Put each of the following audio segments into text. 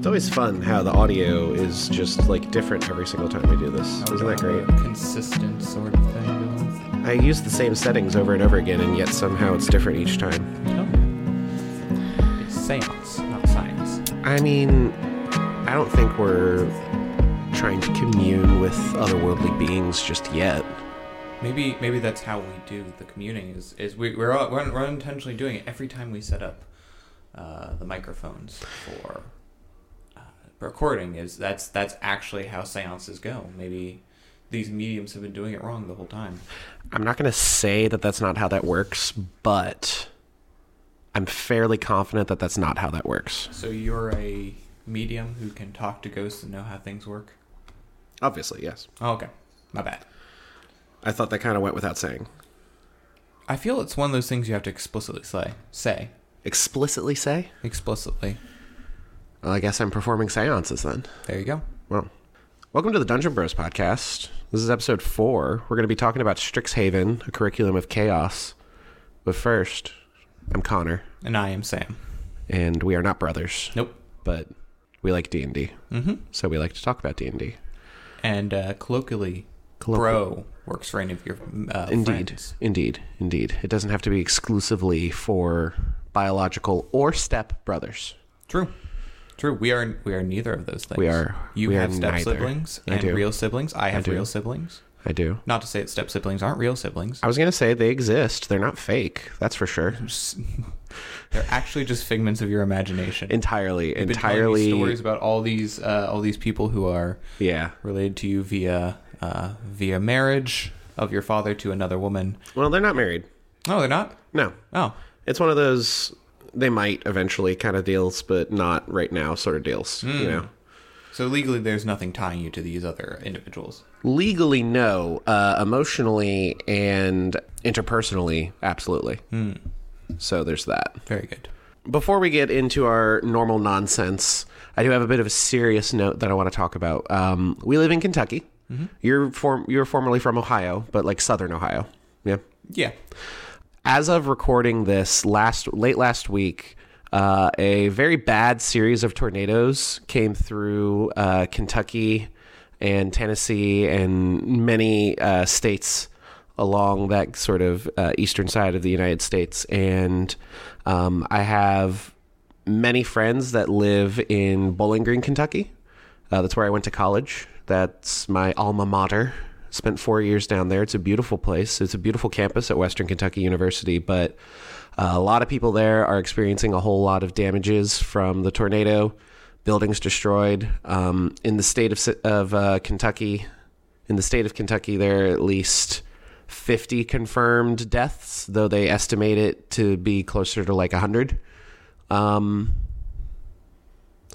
It's always fun how the audio is just like different every single time we do this. Isn't that great? Consistent sort of thing. I use the same settings over and over again, and yet somehow it's different each time. Oh. It's seance, not science. I mean, I don't think we're trying to commune with otherworldly beings just yet. Maybe maybe that's how we do the communing. Is is we, we're all- we're, we're unintentionally doing it every time we set up uh, the microphones for recording. Is that's that's actually how seances go. Maybe these mediums have been doing it wrong the whole time. I'm not going to say that that's not how that works, but I'm fairly confident that that's not how that works. So you're a medium who can talk to ghosts and know how things work. Obviously, yes. Oh, okay, my bad. I thought that kind of went without saying. I feel it's one of those things you have to explicitly say. Say Explicitly say? explicitly. Well, I guess I'm performing seances then. There you go. Well, welcome to the Dungeon Bros podcast. This is episode four. We're going to be talking about Strixhaven, a curriculum of chaos. But first, I'm Connor, And I am Sam. and we are not brothers, Nope. but we like D and D, Mm-hmm. so we like to talk about D and D. And uh, colloquially, Colloqu- bro works for any of your uh, Indeed, friends. indeed, indeed. It doesn't have to be exclusively for biological or step brothers. True. True. We are we are neither of those things. We are- You we are have step neither. siblings I and do. real siblings. I have do. real siblings. I do. Not to say that step siblings aren't real siblings. I was gonna say they exist. They're not fake. That's for sure. They're actually just figments of your imagination. Entirely, You've entirely. stories about all these uh, all these people who are Yeah. related to you via uh, via marriage of your father to another woman. Well, they're not married. No, they're not. No, Oh, it's one of those they might eventually kind of deals, but not right now sort of deals. You know, so legally, there's nothing tying you to these other individuals. legally no, uh, emotionally and interpersonally, absolutely. So there's that. Very good. Before we get into our normal nonsense, I do have a bit of a serious note that I want to talk about. Um, we live in Kentucky. You're form you're formerly from Ohio, but like Southern Ohio. Yeah. Yeah. As of recording this last late last week, uh, a very bad series of tornadoes came through uh, Kentucky and Tennessee and many uh, states along that sort of uh, eastern side of the United States. And um, I have many friends that live in Bowling Green, Kentucky. Uh, that's where I went to college. That's my alma mater. Spent four years down there. It's a beautiful place. It's a beautiful campus at Western Kentucky University, but uh, a lot of people there are experiencing a whole lot of damages from the tornado. Buildings destroyed. Um, in the state of of uh, Kentucky, in the state of Kentucky, there are at least 50 confirmed deaths, though they estimate it to be closer to like 100. Um,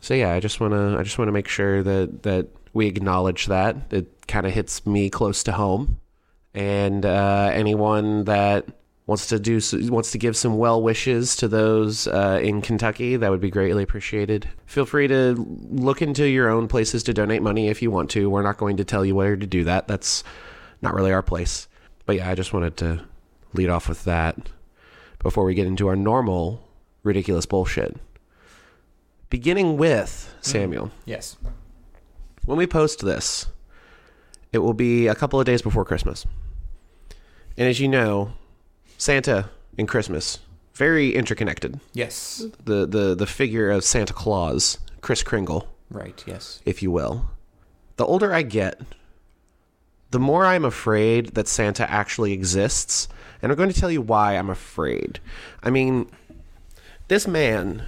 so yeah, I just want to I just want to make sure that that we acknowledge that it kind of hits me close to home, and uh, anyone that wants to do wants to give some well wishes to those uh, in Kentucky, that would be greatly appreciated. Feel free to look into your own places to donate money if you want to. We're not going to tell you where to do that. That's not really our place. But yeah, I just wanted to lead off with that before we get into our normal ridiculous bullshit. Beginning with Samuel. Yes. When we post this, it will be a couple of days before Christmas. And as you know, Santa and Christmas very interconnected. Yes. The the the figure of Santa Claus, Kris Kringle, Right. Yes. if you will. The older I get, the more I'm afraid that Santa actually exists, and I'm going to tell you why I'm afraid. I mean, this man,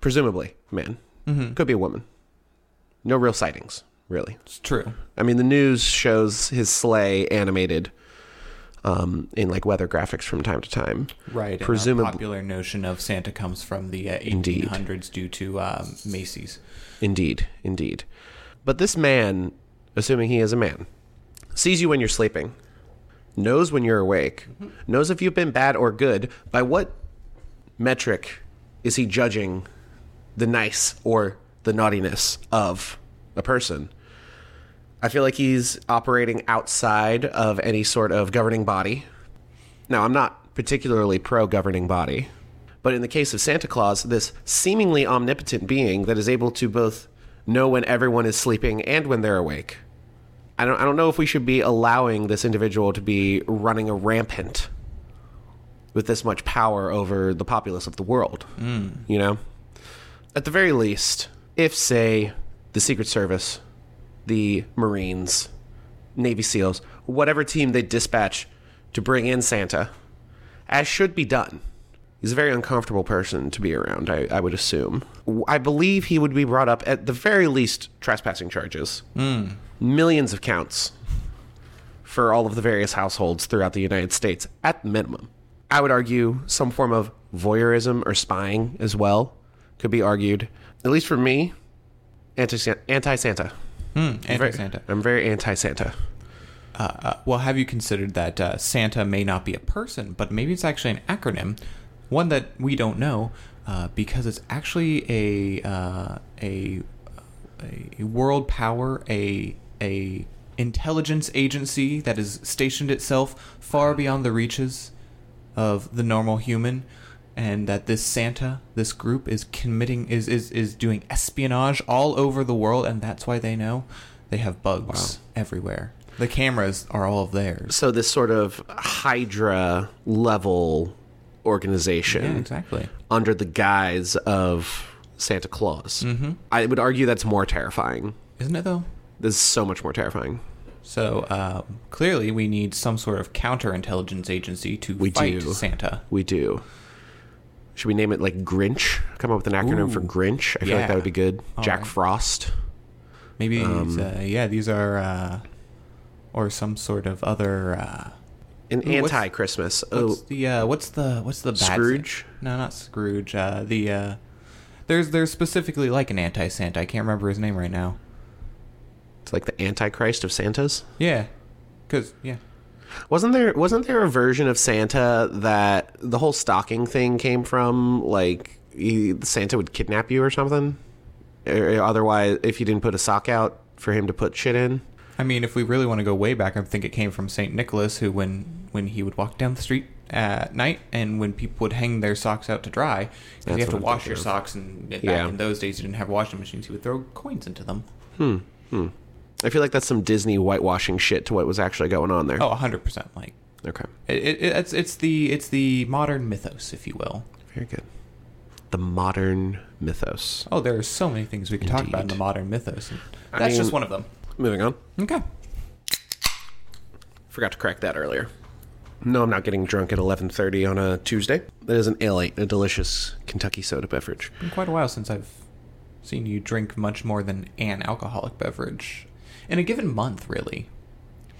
presumably man, mm-hmm. could be a woman. No real sightings, really. It's true. I mean, the news shows his sleigh animated um, in like weather graphics from time to time. Right. Presumably- popular notion of Santa comes from the uh, Indeed. 1800s due to um, Macy's. Indeed, indeed. But this man, assuming he is a man, sees you when you're sleeping, knows when you're awake, knows if you've been bad or good. By what metric is he judging the nice or the naughtiness of a person? I feel like he's operating outside of any sort of governing body. Now, I'm not particularly pro governing body, But in the case of Santa Claus, this seemingly omnipotent being that is able to both know when everyone is sleeping and when they're awake. I don't I don't know if we should be allowing this individual to be running a rampant with this much power over the populace of the world. Mm. You know? At the very least, if say the Secret Service, the Marines, Navy SEALs, whatever team they dispatch to bring in Santa, as should be done. He's a very uncomfortable person to be around, I, I would assume. I believe he would be brought up at the very least trespassing charges. Hmm. Millions of counts for all of the various households throughout the United States, at minimum. I would argue some form of voyeurism or spying as well could be argued. At least for me, anti Santa. Hmm, anti-Santa. I'm very anti Santa. Uh, well, have you considered that uh, Santa may not be a person, but maybe it's actually an acronym, one that we don't know, uh, because it's actually a uh, a a world power, a a intelligence agency that is stationed itself far beyond the reaches of the normal human, and that this Santa, this group, is committing is is is doing espionage all over the world, and that's why they know they have bugs everywhere. The cameras are all of theirs. So, this sort of Hydra level organization Yeah, exactly. under the guise of Santa Claus. Mm-hmm. I would argue that's more terrifying. Isn't it though? This is so much more terrifying. So um, clearly, we need some sort of counterintelligence agency to We fight do. Santa. We do. Should we name it like Grinch? Come up with an acronym for Grinch. I feel like that would be good. All Jack right. Frost. Maybe, Um, uh, yeah, these are, uh, or some sort of other. Uh, An Ooh, anti Christmas. Oh, what's the uh, what's the what's the bad Scrooge? No, not Scrooge. Uh, the uh, there's there's specifically like an anti Santa. I can't remember his name right now. it's like the Antichrist of Santas. Yeah, because yeah, Wasn't there wasn't there a version of Santa that the whole stocking thing came from? Like he, Santa would kidnap you or something. Or otherwise, if you didn't put a sock out for him to put shit in. I mean, if we really want to go way back, I think it came from Saint Nicholas, who when when he would walk down the street at night, and when people would hang their socks out to dry, 'cause That's you have to I'm wash your of. socks, and back Yeah. in those days you didn't have washing machines. He would throw coins into them. Hmm, hmm. I feel like that's some Disney whitewashing shit to what was actually going on there. Oh, hundred percent. Like Okay, it, it, it's it's the it's the modern mythos, if you will. very good. The modern mythos. Oh, there are so many things we could talk about in the modern mythos. and I That's mean- just one of them. Moving on. Okay. Forgot to crack that earlier. No, I'm not getting drunk at 11:30 on a Tuesday. That is an ale 8, a delicious Kentucky soda beverage. Been quite a while since I've seen you drink much more than an alcoholic beverage in a given month, really.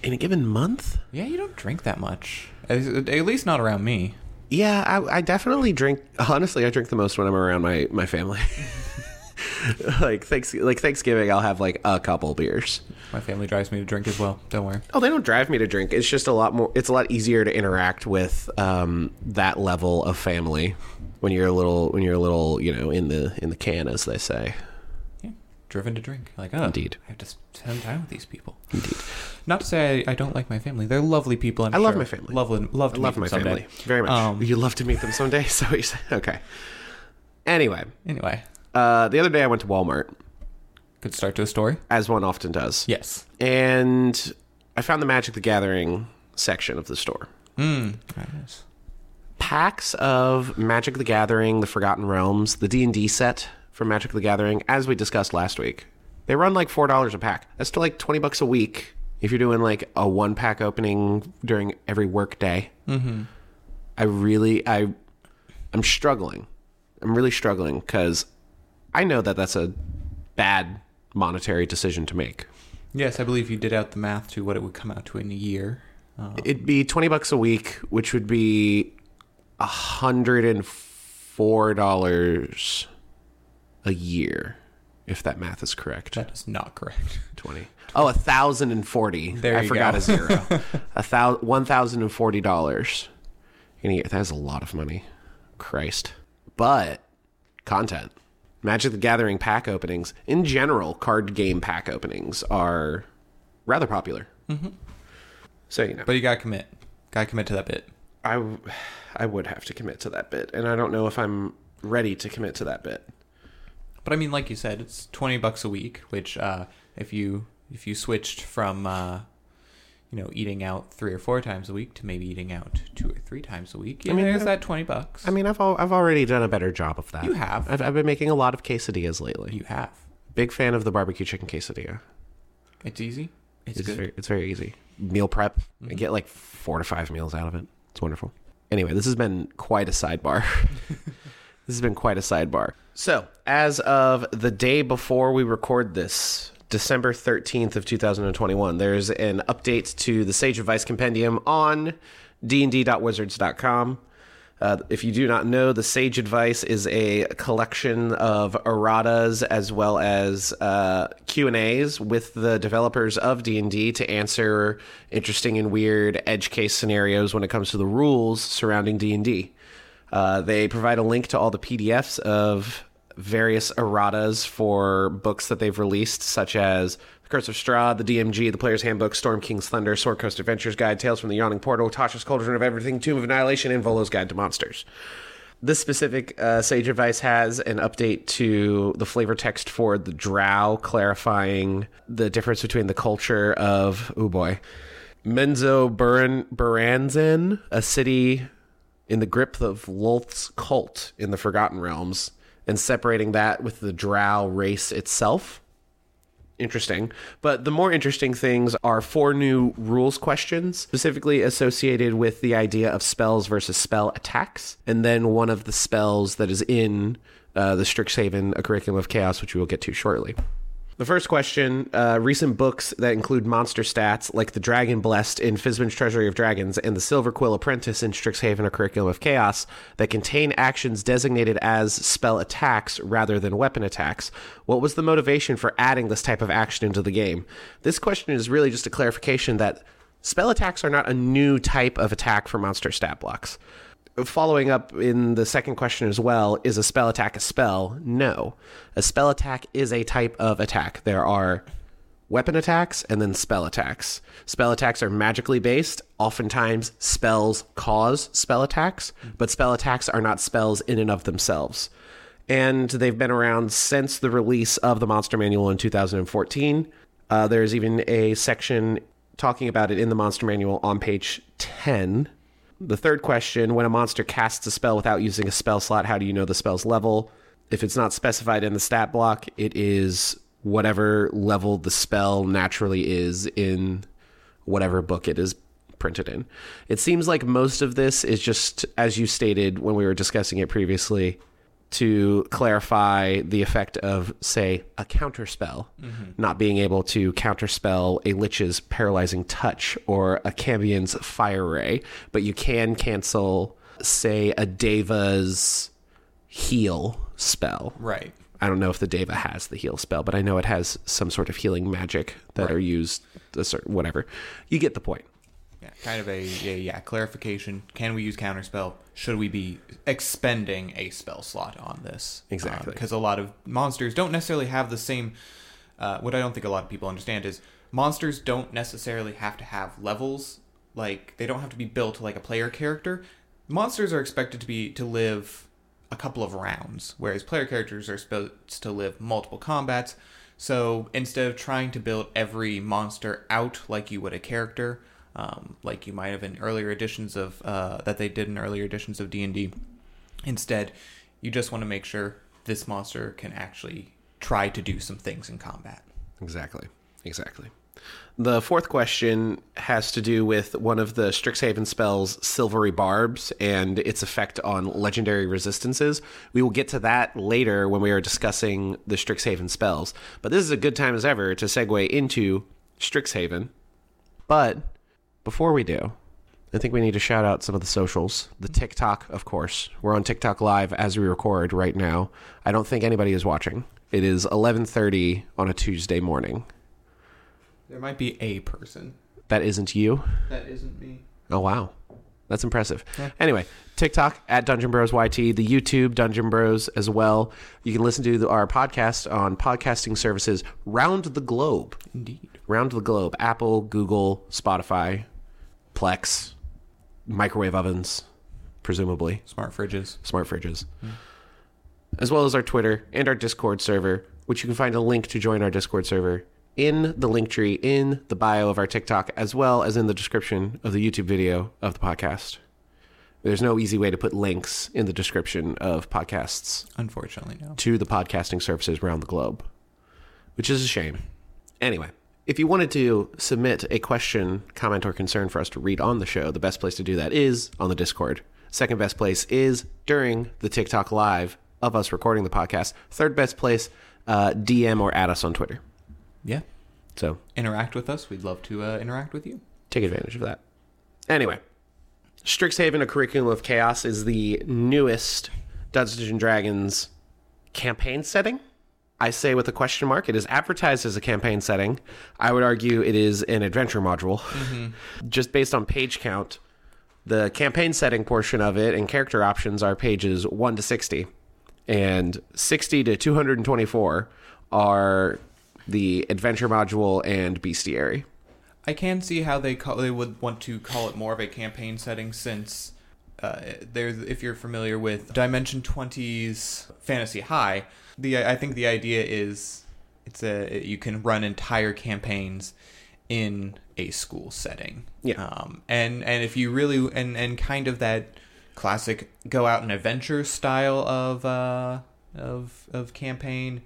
In a given month? Yeah, you don't drink that much. At least not around me. Yeah, I, I definitely drink. Honestly, I drink the most when I'm around my my family. like thanks, like Thanksgiving, I'll have like a couple beers. My family drives me to drink as well. Don't worry. Oh, they don't drive me to drink. It's just a lot more. It's a lot easier to interact with um, that level of family when you're a little when you're a little you know in the in the can, as they say. Yeah, driven to drink. Like, oh, Indeed. I have to spend time with these people. Indeed, Not to say I, I don't like my family. They're lovely people. I'm I love my family. Love, love, I love meet my someday. family very much. Um, you love to meet them someday. So you say okay. Anyway, Anyway, uh, the other day I went to Walmart, good start to a story. as one often does. Yes. and I found the Magic the Gathering section of the store. Mm. Yes. Packs of Magic the Gathering, the Forgotten Realms, the D and D set from Magic the Gathering, as we discussed last week. They run like four dollars a pack. That's to like twenty bucks a week if you're doing like a one pack opening during every work day. Mm-hmm. I really, I, I'm struggling. I'm really struggling because I know that that's a bad monetary decision to make. Yes, I believe you did out the math to what it would come out to in a year. Uh, It'd be twenty bucks a week, which would be a hundred and four dollars a year, if that math is correct. that is not correct. Twenty. Oh, a thousand and forty. There I forgot go. a zero. a thousand, one thousand and forty dollars in a year. That is a lot of money. Christ. But content. Magic the Gathering pack openings, in general, card game pack openings are rather popular. Mm-hmm. So you know, But you gotta commit. Gotta commit to that bit. I, w- I would have to commit to that bit, and I don't know if I'm ready to commit to that bit. But I mean, like you said, it's twenty bucks a week. Which, uh, if you if you switched from uh, you know eating out three or four times a week to maybe eating out two or three times a week, yeah, I mean, there's that twenty bucks. I mean, I've al- I've already done a better job of that. You have. I've, I've been making a lot of quesadillas lately. you have. Big fan of the barbecue chicken quesadilla. It's easy. It's, It's good. very, it's very easy. Meal prep. I get like four to five meals out of it. It's wonderful. Anyway, this has been quite a sidebar. this has been quite a sidebar. So, as of the day before we record this, December 13th of 2021, there's an update to the Sage Advice Compendium on dnd.wizards.com. Uh, if you do not know, the Sage Advice is a collection of erratas as well as uh, Q and A's with the developers of D and D to answer interesting and weird edge case scenarios when it comes to the rules surrounding D and D. Uh, They provide a link to all the PDFs of various erratas for books that they've released, such as The Curse of Strahd, The DMG, The Player's Handbook, Storm King's Thunder, Sword Coast Adventures Guide, Tales from the Yawning Portal, Tasha's Cauldron of Everything, Tomb of Annihilation, and Volo's Guide to Monsters. This specific uh, Sage Advice has an update to the flavor text for the Drow, clarifying the difference between the culture of, oh boy, Menzo Buran, Buranzin, a city in the grip of Lolth's cult in the Forgotten Realms, and separating that with the Drow race itself. Interesting. But the more interesting things are four new rules questions, specifically associated with the idea of spells versus spell attacks, and then one of the spells that is in uh, the Strixhaven, a curriculum of chaos, which we will get to shortly. The first question uh, recent books that include monster stats, like The Dragon Blessed in Fizban's Treasury of Dragons and The Silverquill Apprentice in Strixhaven, A Curriculum of Chaos, that contain actions designated as spell attacks rather than weapon attacks. What was the motivation for adding this type of action into the game? This question is really just a clarification that spell attacks are not a new type of attack for monster stat blocks following up in the second question as well is a spell attack a spell? No. A spell attack is a type of attack. There are weapon attacks and then spell attacks. Spell attacks are magically based. Oftentimes spells cause spell attacks but spell attacks are not spells in and of themselves. And they've been around since the release of the monster manual in 2014 uh, there's even a section talking about it in the monster manual on page 10 the third question when a monster casts a spell without using a spell slot, how do you know the spell's level? If it's not specified in the stat block, it is whatever level the spell naturally is in whatever book it is printed in. It seems like most of this is just, as you stated when we were discussing it previously, to clarify the effect of, say, a counterspell, mm-hmm. not being able to counterspell a lich's paralyzing touch or a Cambion's fire ray, but you can cancel, say, a Deva's heal spell. Right. I don't know if the Deva has the heal spell, but I know it has some sort of healing magic that Right. are used, a certain, whatever. You get the point. Kind of a yeah, yeah clarification. Can we use counterspell? Should we be expending a spell slot on this? Exactly. Because a lot of monsters don't necessarily have the same. Uh, what I don't think a lot of people understand is monsters don't necessarily have to have levels. Like they don't have to be built like a player character. Monsters are expected to be to live a couple of rounds, whereas player characters are supposed to live multiple combats. So instead of trying to build every monster out like you would a character, um, like you might have in earlier editions of uh, that they did in earlier editions of D and D, instead you just want to make sure this monster can actually try to do some things in combat. Exactly. Exactly. The fourth question has to do with one of the Strixhaven spells, Silvery Barbs, and its effect on legendary resistances. We will get to that later when we are discussing the Strixhaven spells. But this is a good time as ever to segue into Strixhaven. But before we do, I think we need to shout out some of the socials. The mm-hmm. TikTok, of course. We're on TikTok live as we record right now. I don't think anybody is watching. It is 11:30 on a Tuesday morning. There might be a person That isn't you. that isn't me. Oh wow, that's impressive. Yeah. Anyway, TikTok at Dungeon Bros YT, the YouTube Dungeon Bros as well. You can listen to the- our podcast on podcasting services round the globe. Indeed. Round the globe: Apple, Google, Spotify, Plex, microwave ovens, presumably Smart fridges. smart fridges, hmm. as well as our Twitter and our Discord server, which you can find a link to join our Discord server in the Linktree in the bio of our TikTok, as well as in the description of the YouTube video of the podcast. There's no easy way to put links in the description of podcasts Unfortunately, no. to the podcasting services around the globe, which is a shame. Anyway, if you wanted to submit a question, comment, or concern for us to read on the show, the best place to do that is on the Discord. Second best place is during the TikTok live of us recording the podcast. Third best place, uh, DM or add us on Twitter. Yeah. So Interact with us. We'd love to uh, interact with you. take advantage of that. Anyway, Strixhaven: A Curriculum of Chaos is the newest Dungeons and Dragons campaign setting. I say with a question mark. It is advertised as a campaign setting. I would argue it is an adventure module. Mm-hmm. Just based on page count, the campaign setting portion of it and character options are pages 1 to 60. And 60 to 224 are the adventure module and bestiary. I can see how they call, they would want to call it more of a campaign setting since uh, there's if you're familiar with Dimension 20's Fantasy High, the I think the idea is it's a you can run entire campaigns in a school setting. Yeah. Um, and and if you really and and kind of that classic go out and adventure style of uh of of campaign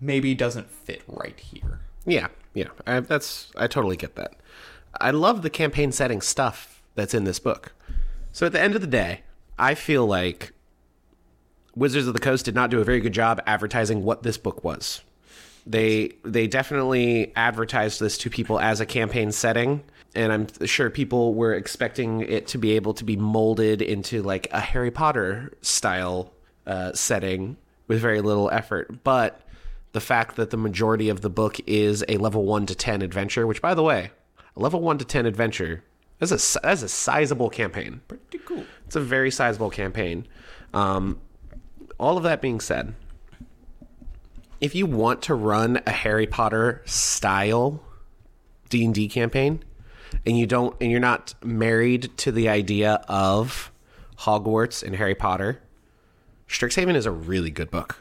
maybe doesn't fit right here. Yeah, yeah, I, that's I totally get that. I love the campaign setting stuff that's in this book. So at the end of the day, I feel like Wizards of the Coast did not do a very good job advertising what this book was. They they definitely advertised this to people as a campaign setting, and I'm sure people were expecting it to be able to be molded into like a Harry Potter style uh, setting with very little effort. But the fact that the majority of the book is a level one to ten adventure, which by the way, a level one to ten adventure that's a that's a sizable campaign. Pretty cool. It's a very sizable campaign. Um, all of that being said, if you want to run a Harry Potter style D and D campaign, and you don't, and you're not married to the idea of Hogwarts and Harry Potter, Strixhaven is a really good book.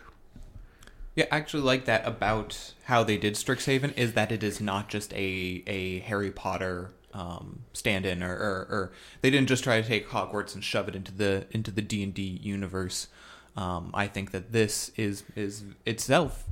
Yeah, I actually like that about how they did Strixhaven is that it is not just a a Harry Potter um, stand-in or, or, or they didn't just try to take Hogwarts and shove it into the into the D and D universe. Um, I think that this is is itself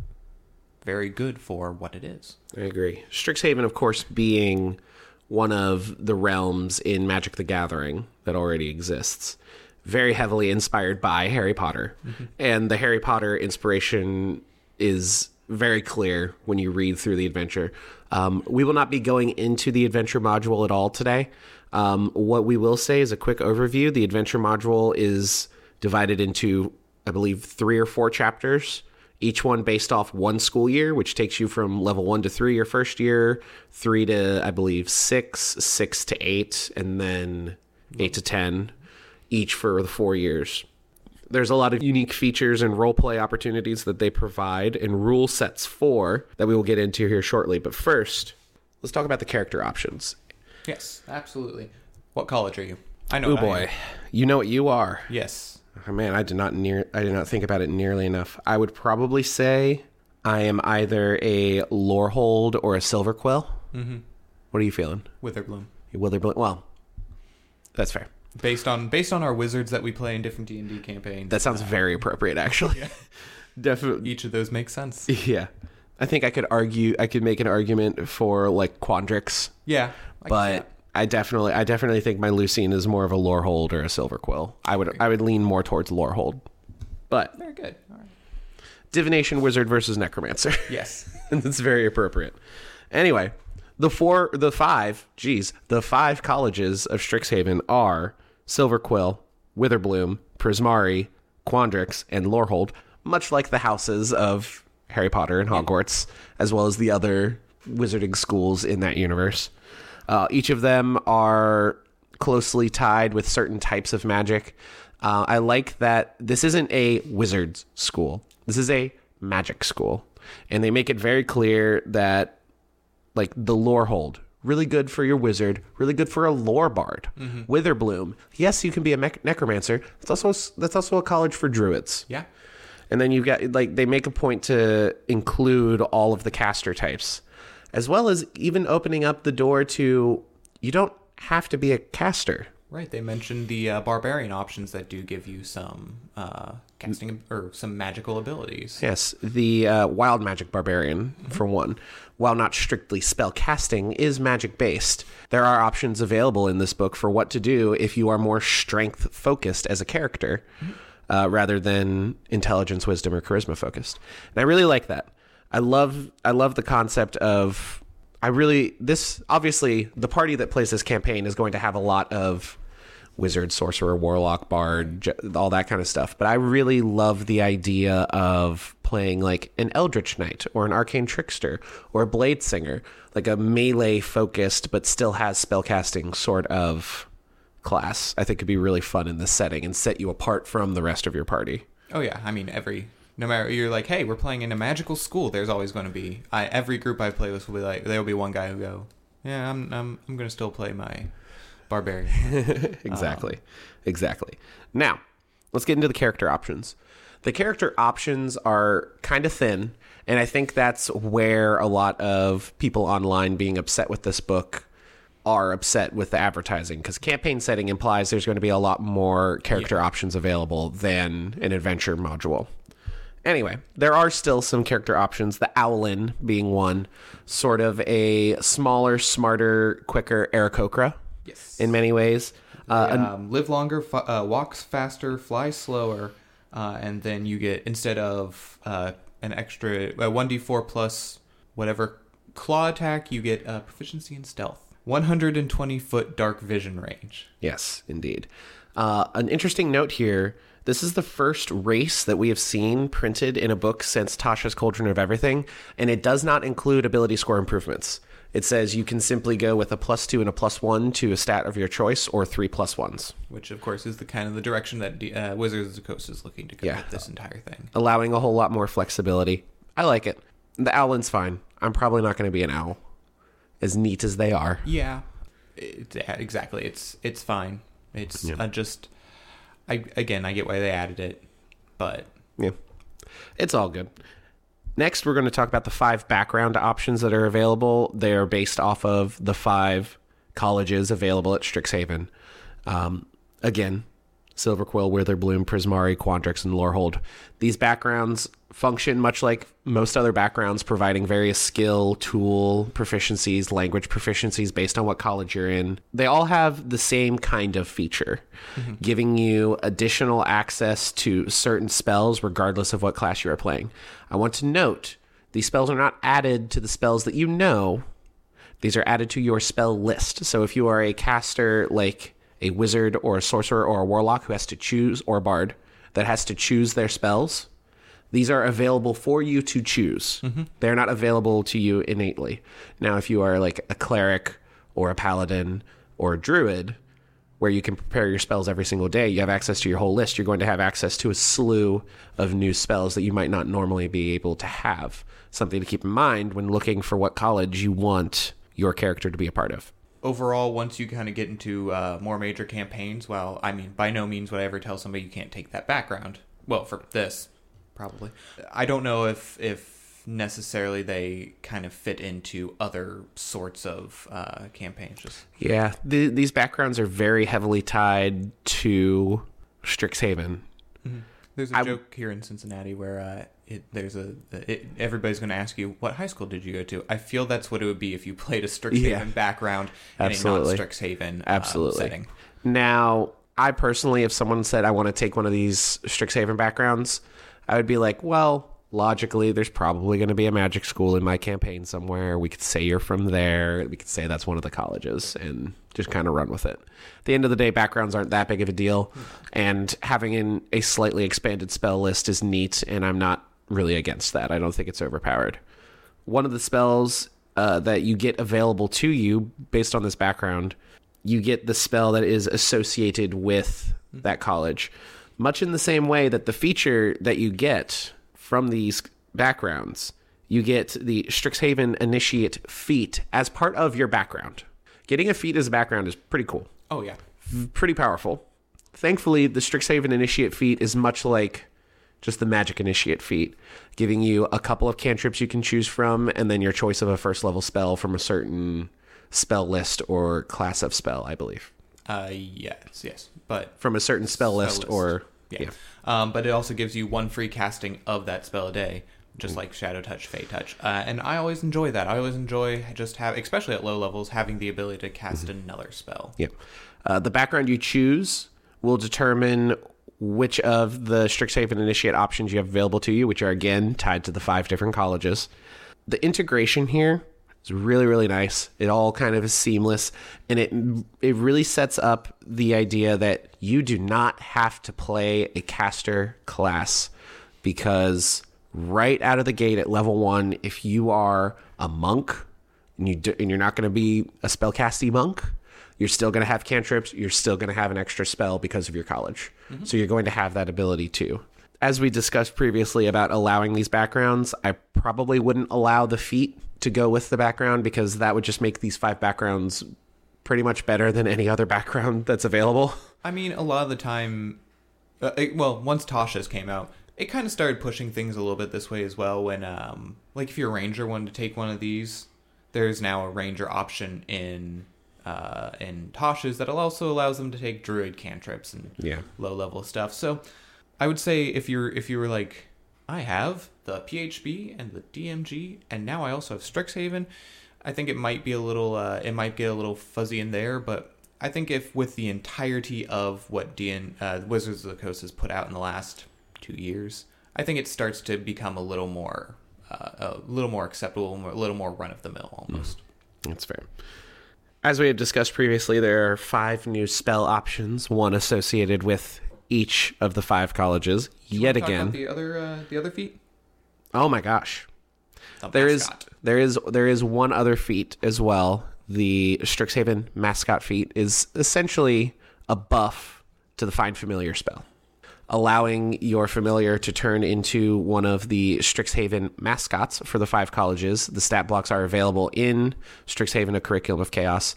very good for what it is. I agree. Strixhaven, of course, being one of the realms in Magic the Gathering that already exists, very heavily inspired by Harry Potter. And the Harry Potter inspiration is very clear when you read through the adventure. Um, we will not be going into the adventure module at all today. Um, what we will say is a quick overview. The adventure module is divided into, I believe, three or four chapters each one based off one school year, which takes you from level one to three your first year, three to I believe six, six to eight, and then eight to ten, each for the four years. There's a lot of unique features and roleplay opportunities that they provide and rule sets for that we will get into here shortly. But first, let's talk about the character options. Yes, absolutely. What college are you? I know. Oh boy, you know what you are. Yes. Oh, man, I did not near I did not think about it nearly enough. I would probably say I am either a Lorehold or a Silverquill. Mm-hmm. What are you feeling? Witherbloom. Witherbloom. Well, that's fair. Based on based on our wizards that we play in different D and D campaigns. That sounds very appropriate, actually. Definitely. each of those makes sense. Yeah. I think I could argue. I could make an argument for like Quandrix, Yeah. I but. I definitely, I definitely think my Lucine is more of a Lorehold or a Silverquill. I would, I would lean more towards Lorehold. But very good. All right. divination wizard versus necromancer. Yes. and that's very appropriate. Anyway, the four, the five, geez, the five colleges of Strixhaven are Silverquill, Witherbloom, Prismari, Quandrix, and Lorehold, much like the houses of Harry Potter and Hogwarts, as well as the other wizarding schools in that universe. Uh, each of them are closely tied with certain types of magic. Uh, I like that this isn't a wizard's school. This is a magic school, and they make it very clear that, like the Lorehold, really good for your wizard, really good for a lore bard. Witherbloom, yes, you can be a mech- necromancer. That's also that's also a college for druids. Yeah. And then you've got like they make a point to include all of the caster types, as well as even opening up the door to you don't have to be a caster. Right. They mentioned the uh, barbarian options that do give you some uh, casting or some magical abilities. Yes, the uh, wild magic barbarian, for one, while not strictly spell casting, is magic based. There are options available in this book for what to do if you are more strength focused as a character uh, rather than intelligence, wisdom, or charisma focused. And I really like that. I love I love the concept of I really this obviously the party that plays this campaign is going to have a lot of wizard, sorcerer, warlock, bard, all that kind of stuff. But I really love the idea of playing like an eldritch knight or an arcane trickster or a blade singer, like a melee focused but still has spellcasting sort of class. I think could be really fun in this setting and set you apart from the rest of your party. Oh yeah, I mean every no matter you're like, hey, we're playing in a magical school. There's always going to be I every group I play with will be like there'll be one guy who go, yeah, I'm I'm I'm going to still play my barbarian. exactly. exactly. Now, let's get into the character options. The character options are kind of thin, and I think that's where a lot of people online being upset with this book are upset with the advertising because campaign setting implies there's going to be a lot more character options available than an adventure module. Anyway, there are still some character options, the Owlin being one, sort of a smaller, smarter, quicker Aarakocra yes. in many ways. Uh, um, live longer, uh, walks faster, flies slower, uh, and then you get instead of uh, an extra one d four plus whatever claw attack, you get uh, proficiency in stealth. 120 foot dark vision range. Yes, indeed. Uh, an interesting note here this is the first race that we have seen printed in a book since Tasha's Cauldron of Everything, and it does not include ability score improvements. It says you can simply go with a plus two and a plus one to a stat of your choice, or three plus ones, which of course is the kind of the direction that uh, Wizards of the Coast is looking to go Yeah. with this entire thing. allowing a whole lot more flexibility. I like it. The Owlin's fine. I'm probably not going to be an owl, as neat as they are. Yeah, it, exactly. It's it's fine. It's uh, just, I again I get why they added it, but Yeah. It's all good. Next, we're going to talk about the five background options that are available. They are based off of the five colleges available at Strixhaven. Um, again, Silverquill, Witherbloom, Prismari, Quandrix, and Lorehold. These backgrounds function much like most other backgrounds, providing various skill, tool proficiencies, language proficiencies based on what college you're in. They all have the same kind of feature, mm-hmm. giving you additional access to certain spells regardless of what class you are playing. I want to note these spells are not added to the spells that you know, these are added to your spell list. So if you are a caster like a wizard or a sorcerer or a warlock who has to choose, or a bard that has to choose their spells, these are available for you to choose. Mm-hmm. They're not available to you innately. Now, if you are like a cleric or a paladin or a druid, where you can prepare your spells every single day, you have access to your whole list. You're going to have access to a slew of new spells that you might not normally be able to have. Something to keep in mind when looking for what college you want your character to be a part of. Overall, once you kind of get into uh, more major campaigns, well, I mean, by no means would I ever tell somebody you can't take that background. Well, for this, probably. I don't know if if necessarily they kind of fit into other sorts of uh, campaigns. Just Yeah, the, these backgrounds are very heavily tied to Strixhaven. There's a I- joke here in Cincinnati where uh, it there's a it, everybody's going to ask you what high school did you go to. I feel that's what it would be if you played a Strixhaven Yeah. background in Absolutely. a non-Strixhaven uh, Absolutely. setting. Now, I personally, if someone said I want to take one of these Strixhaven backgrounds, I would be like, well, logically, there's probably going to be a magic school in my campaign somewhere. We could say you're from there. We could say that's one of the colleges and just kind of run with it. At the end of the day, backgrounds aren't that big of a deal. And having in a slightly expanded spell list is neat, and I'm not really against that. I don't think it's overpowered. One of the spells uh, that you get available to you based on this background you get the spell that is associated with that college. Much in the same way that the feature that you get from these backgrounds you get the Strixhaven Initiate feat as part of your background. Getting a feat as a background is pretty cool, Oh yeah. pretty powerful. Thankfully, the Strixhaven Initiate feat is much like just the Magic Initiate feat, giving you a couple of cantrips you can choose from, and then your choice of a first level spell from a certain spell list or class of spell, I believe. Uh, yes, yes, but From a certain spell, list, list. or yeah. Um, but it also gives you one free casting of that spell a day, just like Shadow Touch, Fey Touch, uh, and I always enjoy that. I always enjoy just have, especially at low levels, having the ability to cast another spell. Yeah. Uh, the background you choose will determine which of the Strixhaven Initiate options you have available to you, which are again tied to the five different colleges. The integration here is really, really nice. It all kind of is seamless, and it it really sets up the idea that you do not have to play a caster class because right out of the gate at level one, if you are a monk and you do, and you're not going to be a spellcasty monk, you're still going to have cantrips. You're still going to have an extra spell because of your college. Mm-hmm. So you're going to have that ability too. As we discussed previously about allowing these backgrounds, I probably wouldn't allow the feat to go with the background because that would just make these five backgrounds pretty much better than any other background that's available. I mean, a lot of the time, uh, it, well, once Tasha's came out, it kind of started pushing things a little bit this way as well. When, um, like, if you're a ranger wanted to take one of these, there's now a ranger option in uh, in Tasha's that also allows them to take druid cantrips and Yeah. low level stuff. So, I would say if you're if you were like, I have the PHB and the DMG, and now I also have Strixhaven. I think it might be a little uh, it might get a little fuzzy in there, but I think if with the entirety of what DN uh, Wizards of the Coast has put out in the last two years, I think it starts to become a little more uh, a little more acceptable, a little more run of the mill almost. That's fair. As we had discussed previously, there are five new spell options, one associated with each of the five colleges. Yet Talk about again, the other uh, the other feat. oh my gosh, The there is mascot. there is there is one other feat as well. The Strixhaven mascot feat is essentially a buff to the find familiar spell, allowing your familiar to turn into one of the Strixhaven mascots for the five colleges. The stat blocks are available in Strixhaven: A Curriculum of Chaos.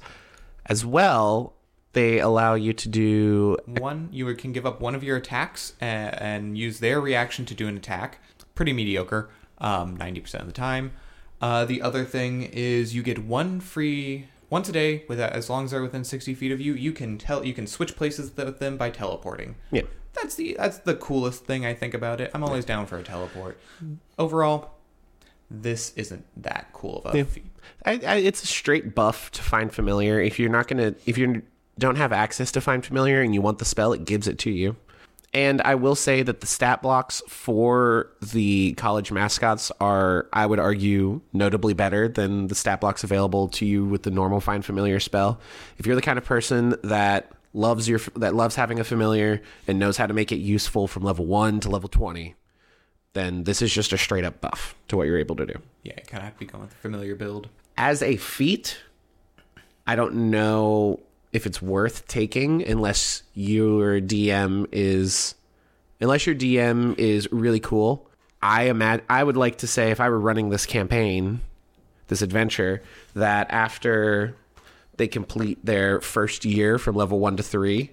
As well, they allow you to do One, you can give up one of your attacks and, and use their reaction to do an attack. Pretty mediocre, um, 90% of the time. Uh, the other thing is you get one free once a day with as long as they're within 60 feet of you. You can tell you can switch places with them by teleporting. yeah. That's the that's the coolest thing I think about it. I'm always down for a teleport. Overall, this isn't that cool of a Yeah. feat. I, I, it's a straight buff to find familiar. If you're not gonna, if you don't have access to find familiar and you want the spell, it gives it to you. And I will say that the stat blocks for the college mascots are, I would argue, notably better than the stat blocks available to you with the normal find familiar spell. If you're the kind of person that loves your that loves having a familiar and knows how to make it useful from level one to level twenty, then this is just a straight up buff to what you're able to do Yeah, kind of have to be going with the familiar build. as a feat, I don't know if it's worth taking unless your DM is unless your DM is really cool. I imagine I would like to say if I were running this campaign, this adventure, that after they complete their first year from level one to three,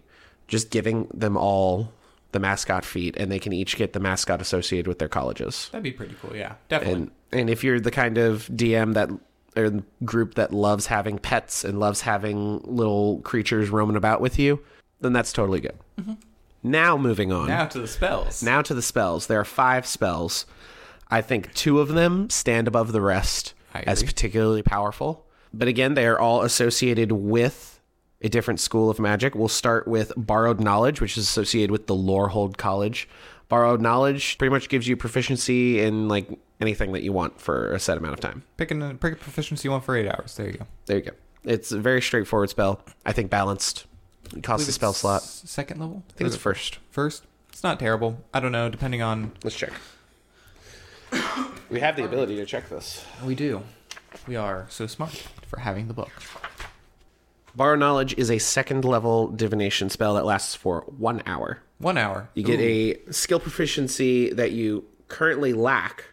just giving them all the mascot feat and they can each get the mascot associated with their colleges. That'd be pretty cool. Yeah, definitely. And and if you're the kind of DM that or group that loves having pets and loves having little creatures roaming about with you, then that's totally good. Mm-hmm. Now moving on. now to the spells. Now to the spells. There are five spells. I think two of them stand above the rest as particularly powerful. But again, they are all associated with a different school of magic. We'll start with Borrowed Knowledge, which is associated with the Lorehold College. Borrowed Knowledge pretty much gives you proficiency in like anything that you want for a set amount of time. Pick, an, pick a proficiency one for eight hours. There you go. There you go. It's a very straightforward spell. I think balanced. It costs a spell slot. Second level? I think it's first. First? It's not terrible. I don't know, depending on. Let's check. We have the ability to check this. We do. We are so smart for having the book. Borrow Knowledge is a second level divination spell that lasts for one hour. One hour. You get Ooh. a skill proficiency that you currently lack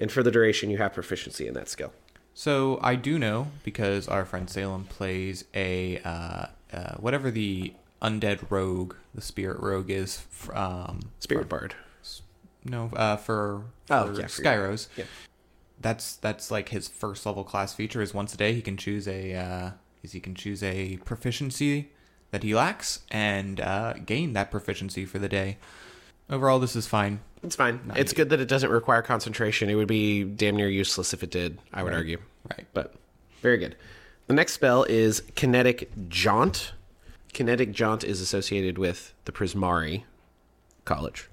and for the duration, you have proficiency in that skill. So I do know because our friend Salem plays a uh, uh, whatever the undead rogue, the spirit rogue is. Um, Spirit Bard. no, uh, for, Oh, for yeah, for Skyros. yeah. That's that's like his first level class feature is once a day he can choose a uh, is he can choose a proficiency that he lacks and uh, gain that proficiency for the day. Overall, this is fine. It's fine. Not it's good that it doesn't require concentration. It would be damn near useless if it did, I would Right. argue. Right. But very good. The next spell is Kinetic Jaunt. Kinetic Jaunt is associated with the Prismari College.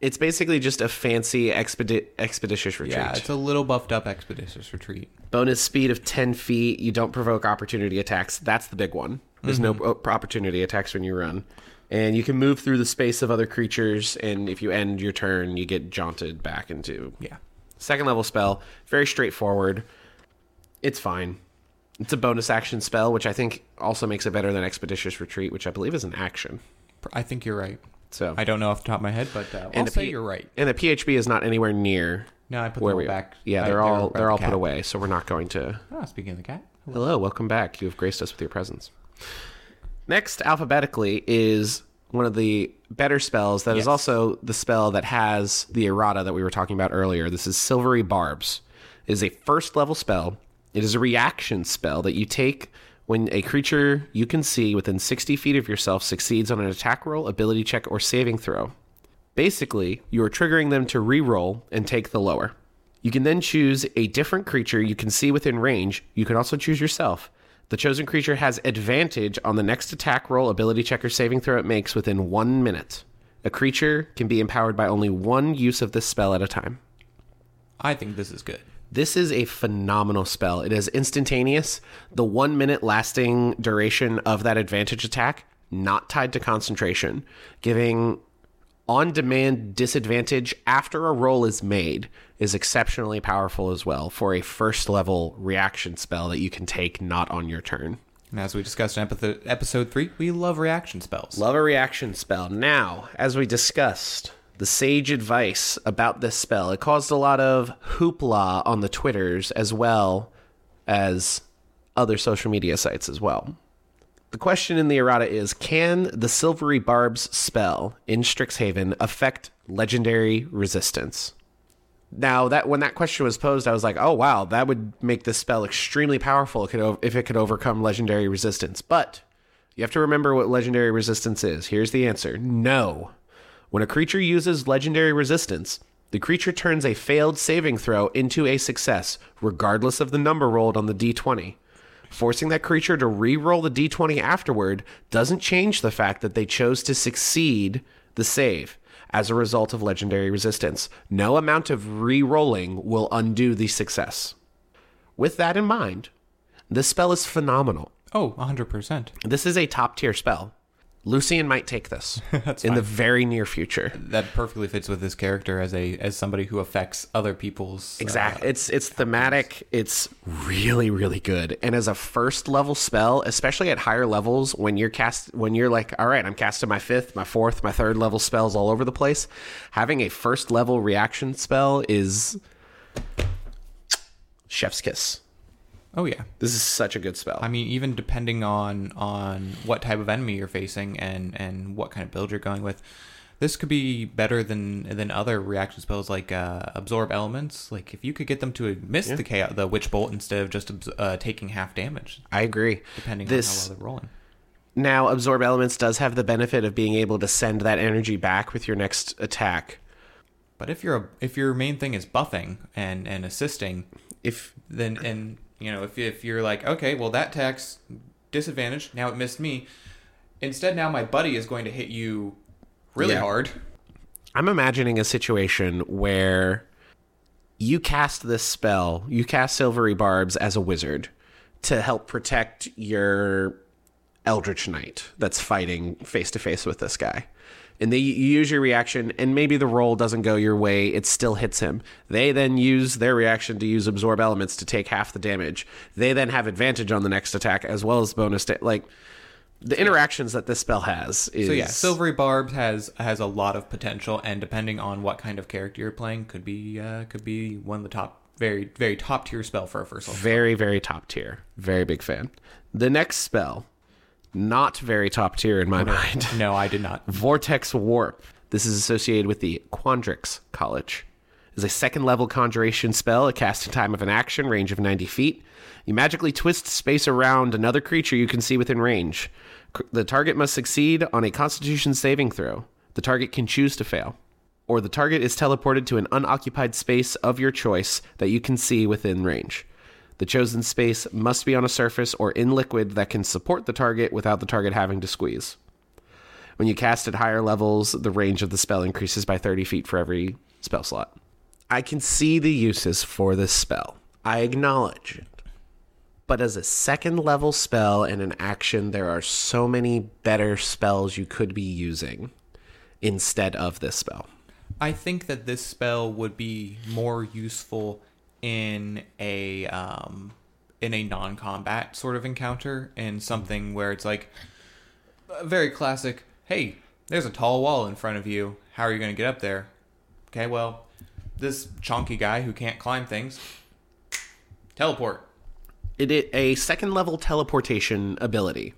It's basically just a fancy expedi- expeditious retreat. Yeah, it's a little buffed up expeditious retreat. Bonus speed of 10 feet. You don't provoke opportunity attacks. That's the big one. There's no opportunity attacks when you run. And you can move through the space of other creatures. And if you end your turn, you get jaunted back into Yeah. Second level spell, very straightforward. It's fine. It's a bonus action spell, which I think also makes it better than Expeditious Retreat, which I believe is an action. I think you're right. So, I don't know off the top of my head, but uh, I'll say P- you're right. and the PHB is not anywhere near No, I put where them we back. Yeah, they're all by they're the all put away, so we're not going to. Oh, speaking of the cat. Hello, welcome back. You have graced us with your presence. Next, alphabetically, is one of the better spells that is Yes. also the spell that has the errata that we were talking about earlier. This is Silvery Barbs. It is a first level spell. It is a reaction spell that you take when a creature you can see within 60 feet of yourself succeeds on an attack roll, ability check, or saving throw. Basically, you are triggering them to re-roll and take the lower. You can then choose a different creature you can see within range. You can also choose yourself. The chosen creature has advantage on the next attack roll, ability check, or saving throw it makes within one minute. A creature can be empowered by only one use of this spell at a time. I think this is good. This is a phenomenal spell. It is instantaneous. The one minute lasting duration of that advantage attack, not tied to concentration, giving on demand disadvantage after a roll is made, is exceptionally powerful as well for a first level reaction spell that you can take not on your turn. And as we discussed in episode, episode three, we love reaction spells. Love a reaction spell. Now, as we discussed, the sage advice about this spell, it caused a lot of hoopla on the Twitters as well as other social media sites as well. The question in the errata is Can the Silvery Barbs spell in Strixhaven affect legendary resistance? Now that when that question was posed, I was like, "Oh wow, that would make this spell extremely powerful if it could, overcome legendary resistance." But you have to remember what legendary resistance is. Here's the answer: No. When a creature uses legendary resistance, the creature turns a failed saving throw into a success, regardless of the number rolled on the d20. Forcing that creature to re-roll the d20 afterward doesn't change the fact that they chose to succeed the save as a result of legendary resistance. No amount of re-rolling will undo the success. With that in mind, this spell is phenomenal. Oh, 100%. This is a top tier spell. Lucian might take this in fine. the very near future. that perfectly fits with his character as a as somebody who affects other people's uh, Exactly. it's it's thematic. It's really really good. And as a first level spell, especially at higher levels, when you're cast, when you're like, all right, I'm casting my fifth, my fourth, my third level spells all over the place. Having a first level reaction spell is chef's kiss. Oh yeah. This is such a good spell. I mean, even depending on on what type of enemy you're facing and and what kind of build you're going with, this could be better than than other reaction spells like uh, absorb elements. Like if you could get them to miss the chaos, the witch bolt instead of just uh, taking half damage, I agree. depending This- on how well they're rolling. Now, absorb elements does have the benefit of being able to send that energy back with your next attack. But if you're a, if your main thing is buffing and and assisting, If then and you know if if you're like okay, well that tax disadvantage. Now it missed me. Instead, now my buddy is going to hit you really Yeah. hard. I'm imagining a situation where you cast this spell, you cast Silvery Barbs as a wizard to help protect your Eldritch Knight that's fighting face to face with this guy. And they use your reaction, and maybe the roll doesn't go your way, it still hits him. They then use their reaction to use absorb elements to take half the damage. They then have advantage on the next attack as well as bonus. Da- like, the interactions that this spell has is So yeah, Silvery Barbs has has a lot of potential, and depending on what kind of character you're playing, could be uh, could be one of the top, very very top tier spell for a first level. very very top tier. Very big fan. The next spell, not very top tier in my mind. No, I did not. Vortex Warp. This is associated with the Quandrix College. Is a second level conjuration spell, a casting time of an action, range of 90 feet. You magically twist space around another creature you can see within range. The target must succeed on a constitution saving throw. The target can choose to fail. Or the target is teleported to an unoccupied space of your choice that you can see within range. The chosen space must be on a surface or in liquid that can support the target without the target having to squeeze. When you cast at higher levels, the range of the spell increases by 30 feet for every spell slot. I can see the uses for this spell. I acknowledge it. But as a second level spell and an action, there are so many better spells you could be using instead of this spell. I think that this spell would be more useful in a um, in a non-combat sort of encounter, in something where it's like a very classic. Hey, there's a tall wall in front of you. How are you going to get up there? Okay, well, this chonky guy who can't climb things, teleport. It is a second level teleportation ability.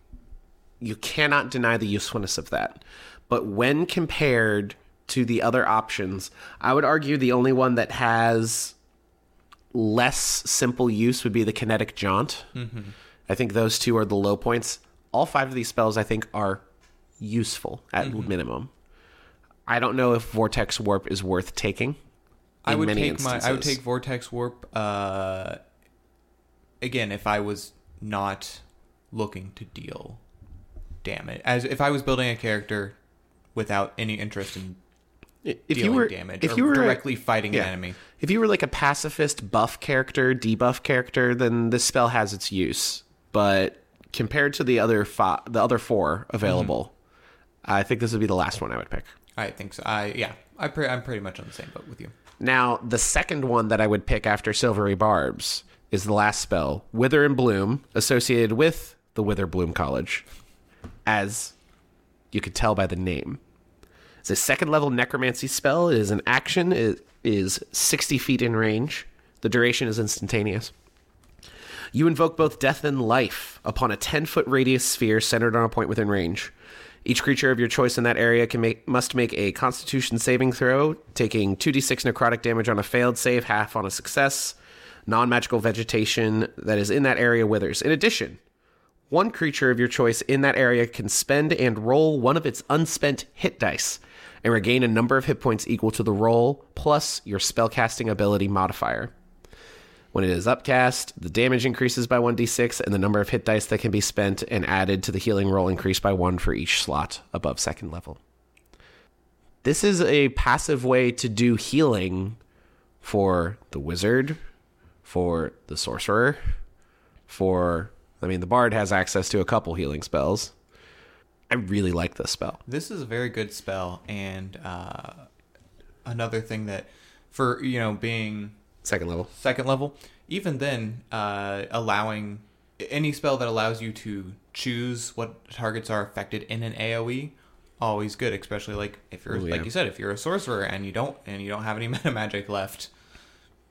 You cannot deny the usefulness of that. But when compared to the other options, I would argue the only one that has less simple use would be the kinetic jaunt. I think those two are the low points. All five of these spells, I think, are useful at minimum. I don't know if Vortex Warp is worth taking. I would take my I would take vortex warp uh again if I was not looking to deal damage as if I was building a character without any interest in if you were damage if you were directly fighting yeah. an enemy. If you were like a pacifist buff character, debuff character, then this spell has its use. But compared to the other fi- the other four available, I think this would be the last one I would pick. I think so. I yeah. I pre- I'm pretty much on the same boat with you. Now, the second one that I would pick after Silvery Barbs is the last spell, Wither and Bloom, associated with the Witherbloom College, as you could tell by the name. It's a second level necromancy spell. It is an action. It is 60 feet in range. The duration is instantaneous. You invoke both death and life upon a 10 foot radius sphere centered on a point within range. Each creature of your choice in that area can make must make a Constitution saving throw, taking 2d6 necrotic damage on a failed save, half on a success. Non magical vegetation that is in that area withers. In addition, one creature of your choice in that area can spend and roll one of its unspent hit dice and regain a number of hit points equal to the roll plus your spellcasting ability modifier. When it is upcast, the damage increases by 1d6 and the number of hit dice that can be spent and added to the healing roll increase by 1 for each slot above second level. This is a passive way to do healing for the wizard, for the sorcerer, for I mean the bard has access to a couple healing spells. I really like this spell. This is a very good spell, and uh, another thing that, for you know, being Second level. second level, even then, uh, allowing any spell that allows you to choose what targets are affected in an AOE, always good. Especially like if you're Ooh, like you said, if you're a sorcerer and you don't and you don't have any meta magic left.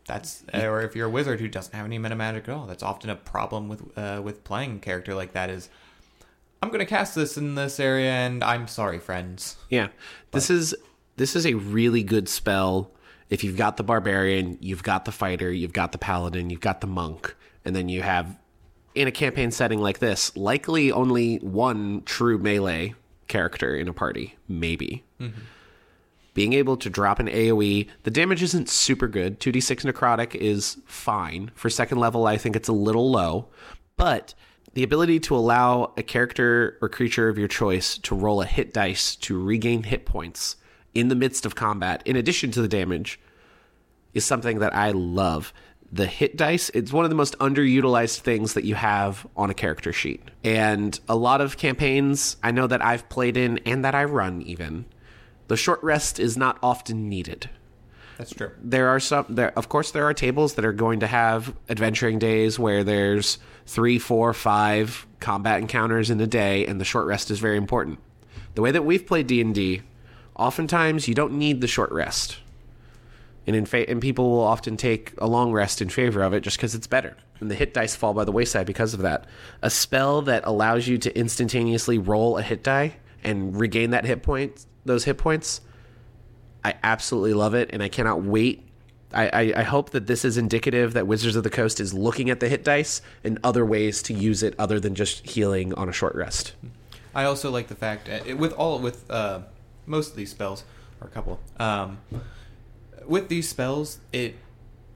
That's or if you're a wizard who doesn't have any meta magic at all, that's often a problem with uh, with playing a character like that. Is I'm gonna cast this in this area, and I'm sorry, friends. Yeah. This is this is a really good spell. If you've got the barbarian, you've got the fighter, you've got the paladin, you've got the monk, and then you have in a campaign setting like this, likely only one true melee character in a party, maybe. Mm-hmm. Being able to drop an AoE, the damage isn't super good. 2d6 necrotic is fine. For second level, I think it's a little low, but the ability to allow a character or creature of your choice to roll a hit dice to regain hit points in the midst of combat, in addition to the damage, is something that I love. The hit dice, it's one of the most underutilized things that you have on a character sheet. And a lot of campaigns I know that I've played in and that I run even, the short rest is not often needed. That's true. there are some there of course there are tables that are going to have adventuring days where there's three four five combat encounters in a day and the short rest is very important. The way that we've played d&d oftentimes you don't need the short rest. And in fa- and people will often take a long rest in favor of it just because it's better. And the hit dice fall by the wayside because of that. A spell that allows you to instantaneously roll a hit die and regain that hit point those hit points I absolutely love it, and I cannot wait. I, I, I hope that this is indicative that Wizards of the Coast is looking at the hit dice and other ways to use it other than just healing on a short rest. I also like the fact uh, with all with uh, most of these spells or a couple. Um, with these spells, it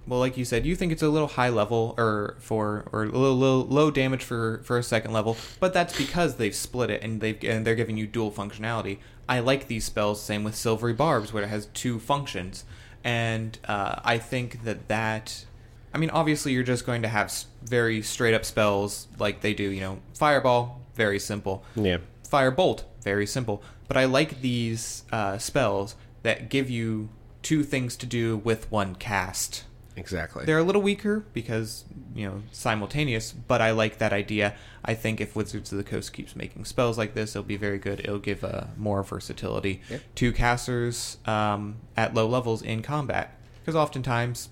well, like you said, you think it's a little high level or for or a little, little low damage for for a second level, but that's because they've split it and they've and they're giving you dual functionality. I like these spells. Same with Silvery Barbs, where it has two functions, and uh, I think that that. I mean, obviously, you're just going to have very straight up spells like they do. You know, Fireball, very simple. Yeah. Firebolt, very simple. But I like these uh, spells that give you two things to do with one cast. Exactly. They're a little weaker because, you know, simultaneous, but I like that idea. I think if Wizards of the Coast keeps making spells like this, it'll be very good. It'll give uh, more versatility Yep. to casters um, at low levels in combat. Because oftentimes,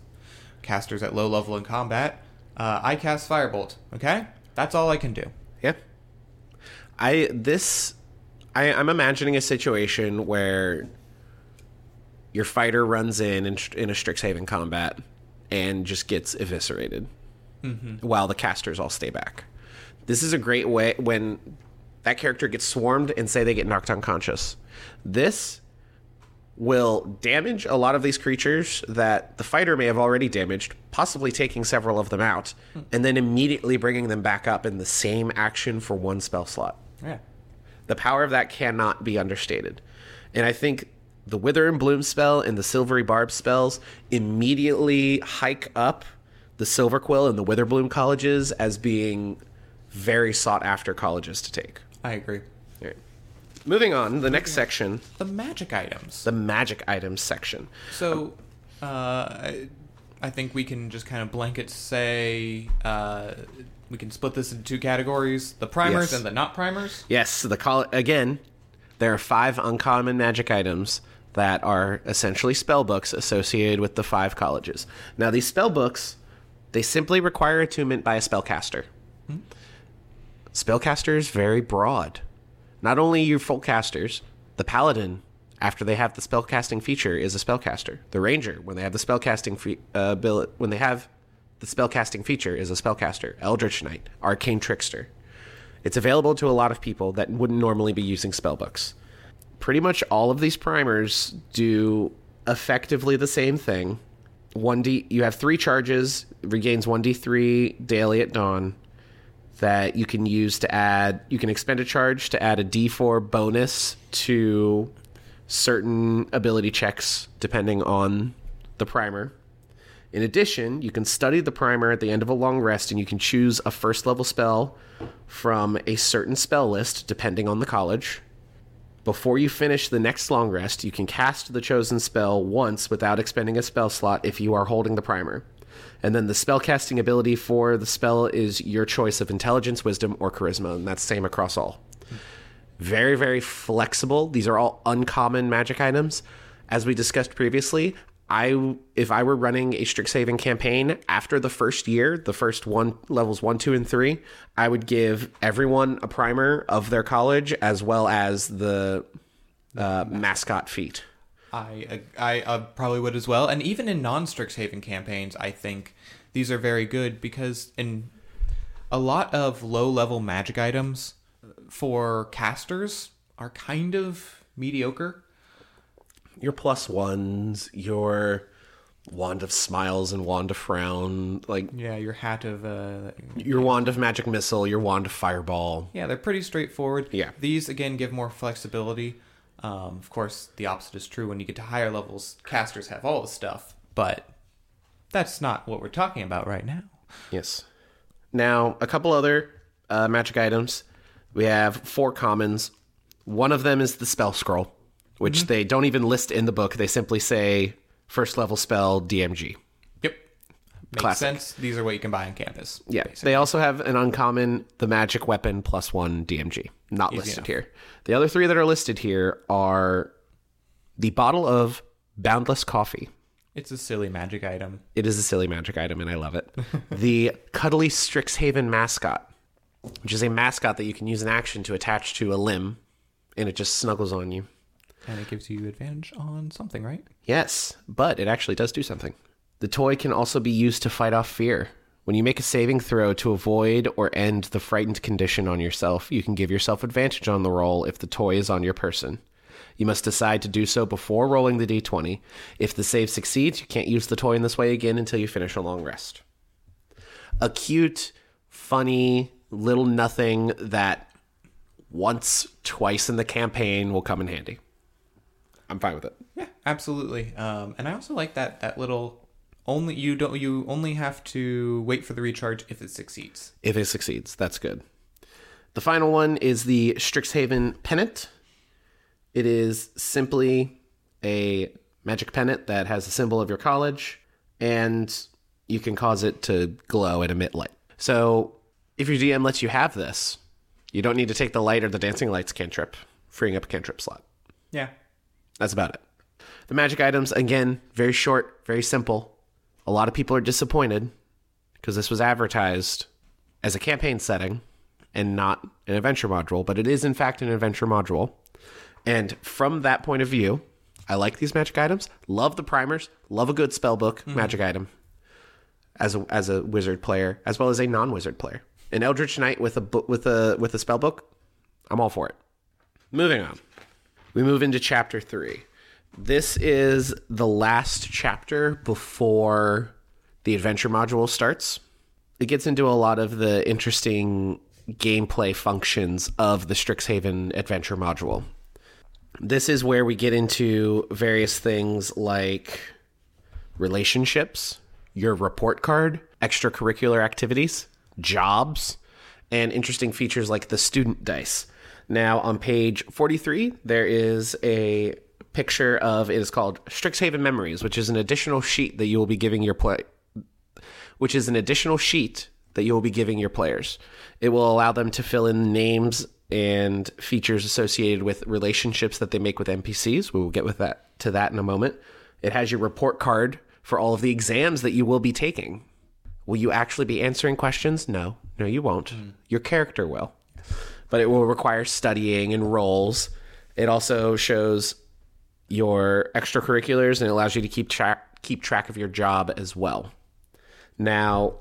casters at low level in combat, uh, I cast Firebolt, okay? That's all I can do. Yeah. I this I I'm imagining a situation where your fighter runs in in, in a Strixhaven combat and just gets eviscerated mm-hmm. while the casters all stay back. This is a great way when that character gets swarmed and say they get knocked unconscious. This will damage a lot of these creatures that the fighter may have already damaged, possibly taking several of them out, hmm. and then immediately bringing them back up in the same action for one spell slot. Yeah. The power of that cannot be understated. And I think the Wither and Bloom spell and the Silvery Barb spells immediately hike up the Silverquill and the Witherbloom colleges as being very sought after colleges to take. I agree. All right. Moving on, the next section, The magic items. the magic items section. So, uh, I, think we can just kind of blanket say uh, we can split this into two categories: the primers Yes. and the not primers. Yes, the again, there are five uncommon magic items that are essentially spell books associated with the five colleges. Now, these spell books, they simply require attunement by a spellcaster. Spellcaster is very broad. Not only your full casters, the paladin, after they have the spellcasting feature, is a spellcaster. The ranger, when they have the spellcasting fe- uh, ability, when they have the spellcasting feature, is a spellcaster. Eldritch Knight, arcane trickster. It's available to a lot of people that wouldn't normally be using spellbooks. Pretty much all of these primers do effectively the same thing. 1d you have 3 charges, regains 1d3 daily at dawn that you can use to add you can expend a charge to add a d4 bonus to certain ability checks depending on the primer. In addition, you can study the primer at the end of a long rest and you can choose a first level spell from a certain spell list depending on the college. Before you finish the next long rest, you can cast the chosen spell once without expending a spell slot if you are holding the primer. And then the spellcasting ability for the spell is your choice of intelligence, wisdom, or charisma, and that's same across all. Very, very flexible. These are all uncommon magic items. As we discussed previously, I if I were running a Strixhaven campaign after the first year, the first one levels one, two, and three, I would give everyone a primer of their college as well as the uh, mascot feat. I I uh, probably would as well. And even in non Strixhaven campaigns, I think these are very good because in a lot of low level magic items for casters are kind of mediocre. Your plus ones, your wand of smiles and wand of frown, like Yeah, your hat of uh, your wand of magic missile, your wand of fireball. yeah, they're pretty straightforward. Yeah. these again give more flexibility. Um, of course, the opposite is true when you get to higher levels. Casters have all the stuff, but that's not what we're talking about right now. Yes. Now, a couple other uh, magic items. We have four commons. One of them is the spell scroll, which mm-hmm. they don't even list in the book. They simply say first level spell DMG. Yep. Makes Classic. sense. These are what you can buy on campus. Yeah, basically. they also have an uncommon, the magic weapon plus one DMG. Not listed enough. here. The other three that are listed here are the bottle of Boundless Coffee. It's a silly magic item. It is a silly magic item, and I love it. the cuddly Strixhaven mascot, which is a mascot that you can use an action to attach to a limb, and it just snuggles on you. And it gives you advantage on something, right? Yes, but it actually does do something. The toy can also be used to fight off fear. When you make a saving throw to avoid or end the frightened condition on yourself, you can give yourself advantage on the roll if the toy is on your person. You must decide to do so before rolling the d20. If the save succeeds, you can't use the toy in this way again until you finish a long rest. A cute, funny, little nothing that once, twice in the campaign will come in handy. I'm fine with it. Yeah, absolutely. Um, and I also like that that little only you don't you only have to wait for the recharge if it succeeds. if it succeeds. That's good. The final one is the Strixhaven Pennant. It is simply a magic pennant that has a symbol of your college, and you can cause it to glow and emit light. So, if your DM lets you have this, you don't need to take the light or the dancing lights cantrip, freeing up a cantrip slot. Yeah. That's about it. The magic items, again, very short, very simple. A lot of people are disappointed because this was advertised as a campaign setting and not an adventure module, but it is, in fact, an adventure module. And from that point of view, I like these magic items. Love the primers. Love a good spell spellbook mm-hmm. magic item as a as a wizard player, as well as a non-wizard player. An Eldritch Knight with a book with a with a spellbook, I'm all for it. Moving on we move into chapter three. This is the last chapter before the adventure module starts. It gets into a lot of the interesting gameplay functions of the Strixhaven adventure module. This is where we get into various things like relationships, your report card, extracurricular activities, jobs, and interesting features like the student dice. Now, on page 43, there is a picture of it is called Strixhaven Memories, which is an additional sheet that you will be giving your play which is an additional sheet that you will be giving your players. It will allow them to fill in names and features associated with relationships that they make with NPCs. We will get with that to that in a moment. It has your report card for all of the exams that you will be taking. Will you actually be answering questions? No. No, you won't. Hmm. Your character will. But it will require studying and roles. It also shows your extracurriculars and it allows you to keep track keep track of your job as well. Now,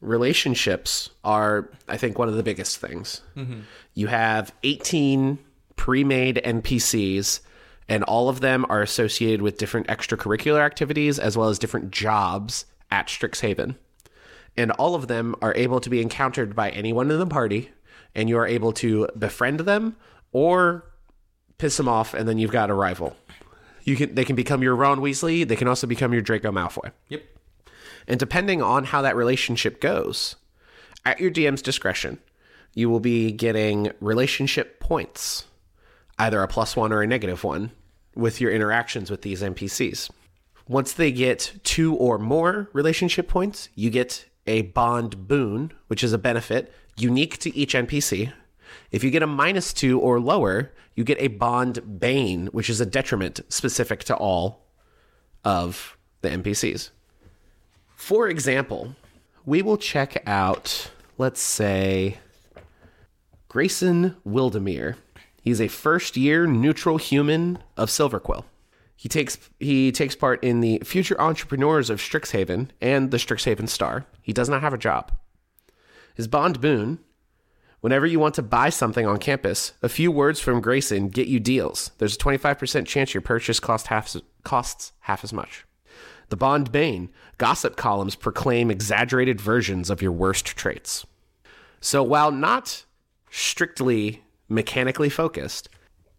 relationships are, I think, one of the biggest things. Mm-hmm. You have 18 pre made NPCs, and all of them are associated with different extracurricular activities as well as different jobs at Strixhaven. And all of them are able to be encountered by anyone in the party, and you are able to befriend them or piss them off, and then you've got a rival. You can, they can become your Ron Weasley. They can also become your Draco Malfoy. Yep. And depending on how that relationship goes, at your DM's discretion, you will be getting relationship points, either a plus one or a negative one, with your interactions with these NPCs. Once they get two or more relationship points, you get a bond boon, which is a benefit unique to each NPC. If you get a minus two or lower, you get a bond bane, which is a detriment specific to all of the NPCs. For example, we will check out, let's say, Grayson Wildemere. He's a first year neutral human of Silverquill. He takes he takes part in the Future Entrepreneurs of Strixhaven and the Strixhaven Star. He does not have a job. His bond boon Whenever you want to buy something on campus, a few words from Grayson get you deals. There's a 25% chance your purchase cost half, costs half as much. The Bond Bane gossip columns proclaim exaggerated versions of your worst traits. So while not strictly mechanically focused,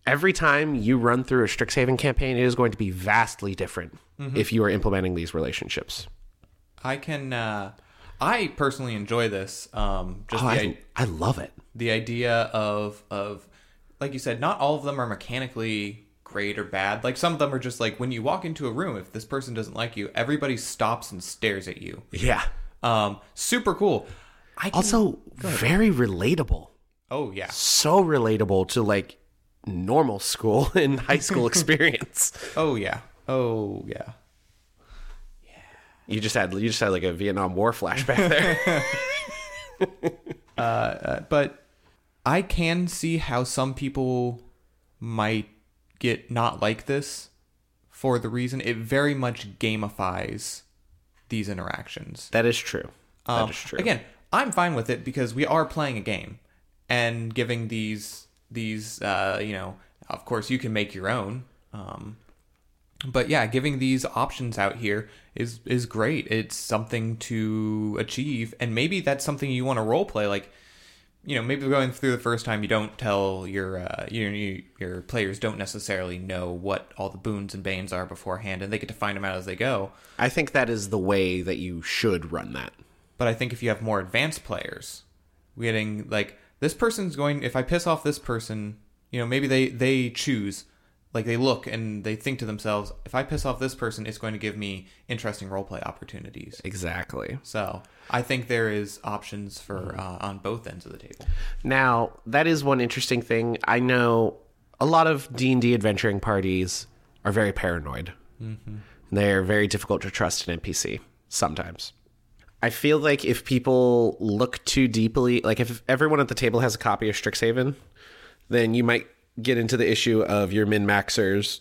every time you run through a Strixhaven campaign, it is going to be vastly different if you are implementing these relationships. I can. Uh, I personally enjoy this. Um, just Oh, the, I, i- love it. the idea of of like you said, not all of them are mechanically great or bad. Like some of them are just like when you walk into a room, if this person doesn't like you, everybody stops and stares at you. Yeah. Um, super cool. I can, Also, very relatable. oh yeah, So relatable to like normal school and high school experience. oh yeah, oh yeah. You just had you just had like a Vietnam War flashback there. Uh, but I can see how some people might get not like this for the reason it very much gamifies these interactions. that is true. Um, that is true. Again, I'm fine with it because we are playing a game and giving these these uh, you know, of course you can make your own. Um, but yeah, giving these options out here is is great. It's something to achieve, and maybe that's something you want to role play. Like, you know, maybe going through the first time, you don't tell your uh, you, you, your players don't necessarily know what all the boons and banes are beforehand, and they get to find them out as they go. I think that is the way that you should run that. But I think if you have more advanced players, getting like this person's going. If I piss off this person, you know, maybe they they choose, like they look and they think to themselves, if I piss off this person, it's going to give me interesting roleplay opportunities. Exactly. So I think there is options for uh, on both ends of the table. Now, that is one interesting thing. I know a lot of D&D adventuring parties are very paranoid. They're very difficult to trust an NPC sometimes. I feel like if people look too deeply, like if everyone at the table has a copy of Strixhaven, then you might get into the issue of your min maxers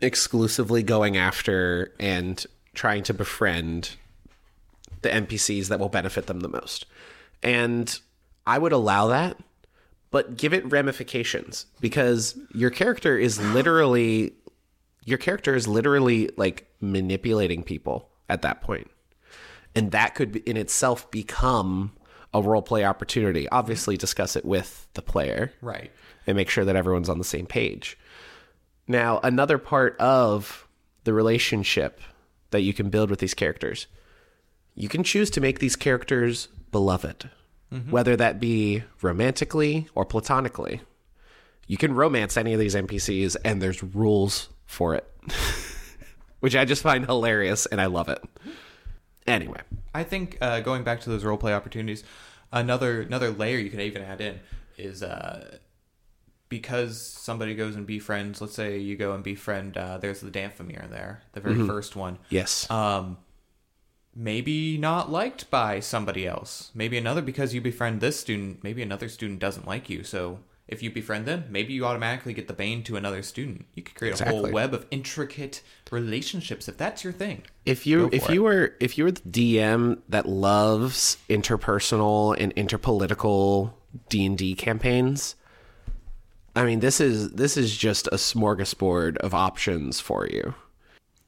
exclusively going after and trying to befriend the NPCs that will benefit them the most. And I would allow that, but give it ramifications because your character is literally your character is literally like manipulating people at that point. And that could in itself become a roleplay opportunity. Obviously discuss it with the player Right. And make sure that everyone's on the same page. Now, another part of the relationship that you can build with these characters, you can choose to make these characters beloved, whether that be romantically or platonically. You can romance any of these NPCs, and there's rules for it, which I just find hilarious and I love it. Anyway, I think uh, going back to those roleplay opportunities, another another layer you can even add in is uh, because somebody goes and befriends. Let's say you go and befriend. Uh, there's the Danfamir there, the very first one. yes. Um, maybe not liked by somebody else. Maybe another because you befriend this student. Maybe another student doesn't like you. So if you befriend them, maybe you automatically get the bane to another student. You could create a whole web of intricate relationships if that's your thing. if you if for you were if you were the DM that loves interpersonal and interpolitical D and D campaigns, I mean this is this is just a smorgasbord of options for you.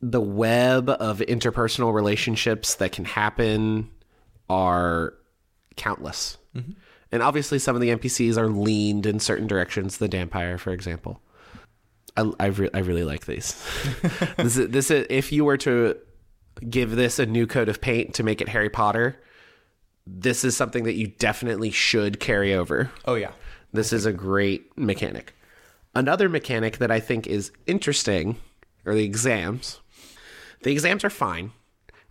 The web of interpersonal relationships that can happen are countless, mm-hmm. and obviously some of the NPCs are leaned in certain directions. The Dampire, for example. I I, re- I really like these. this is, this is if you were to give this a new coat of paint to make it Harry Potter, this is something that you definitely should carry over. Oh yeah. This is a great mechanic. Another mechanic that I think is interesting are the exams. The exams are fine.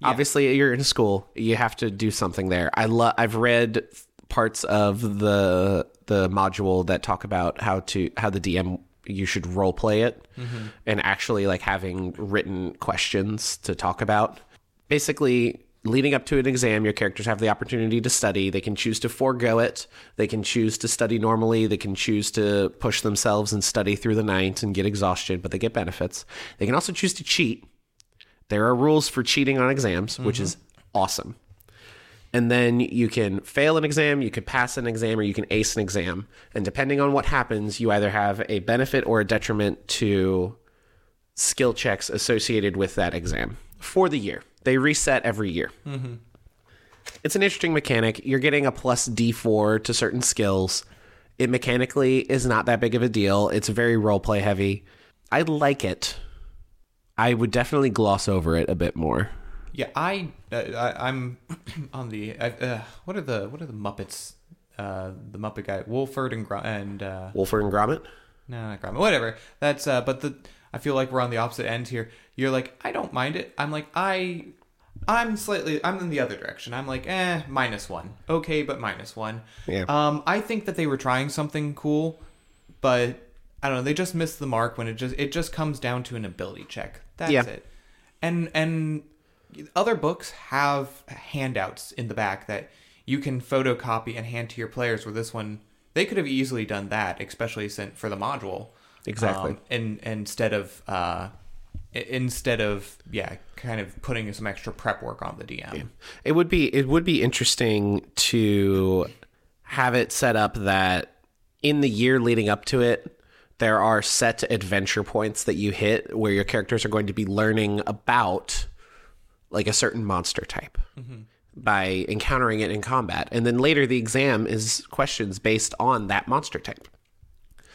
Obviously, you're in school. You have to do something there. I love. I've read parts of the the module that talk about how to how the DM you should role play it mm-hmm. and actually like having written questions to talk about. Basically, leading up to an exam, your characters have the opportunity to study. They can choose to forego it. They can choose to study normally. They can choose to push themselves and study through the night and get exhausted, but they get benefits. They can also choose to cheat. There are rules for cheating on exams, which is mm-hmm. awesome. And then you can fail an exam, you can pass an exam, or you can ace an exam. And depending on what happens, you either have a benefit or a detriment to skill checks associated with that exam for the year. They reset every year. It's an interesting mechanic. You're getting a plus D4 to certain skills. It mechanically is not that big of a deal. It's very roleplay heavy. I like it. I would definitely gloss over it a bit more. Yeah, I, uh, I I'm on the I, uh, what are the what are the Muppets? Uh, the Muppet guy, Wolford and Gr- and uh, Wolfer and Gromit? no, not Gromit, whatever. That's uh, but the I feel like we're on the opposite end here. You're like, I don't mind it. I'm like, I, I'm slightly, I'm in the other direction. I'm like, eh, minus one. Okay, but minus one. Yeah. Um, I think that they were trying something cool, but I don't know. They just missed the mark when it just it just comes down to an ability check. That's Yeah. it. And and other books have handouts in the back that you can photocopy and hand to your players. Where this one, they could have easily done that, especially since for the module. Exactly. Um, and instead of uh, instead of yeah, kind of putting some extra prep work on the DM. It would be it would be interesting to have it set up that in the year leading up to it, there are set adventure points that you hit where your characters are going to be learning about like a certain monster type by encountering it in combat. And then later the exam is questions based on that monster type.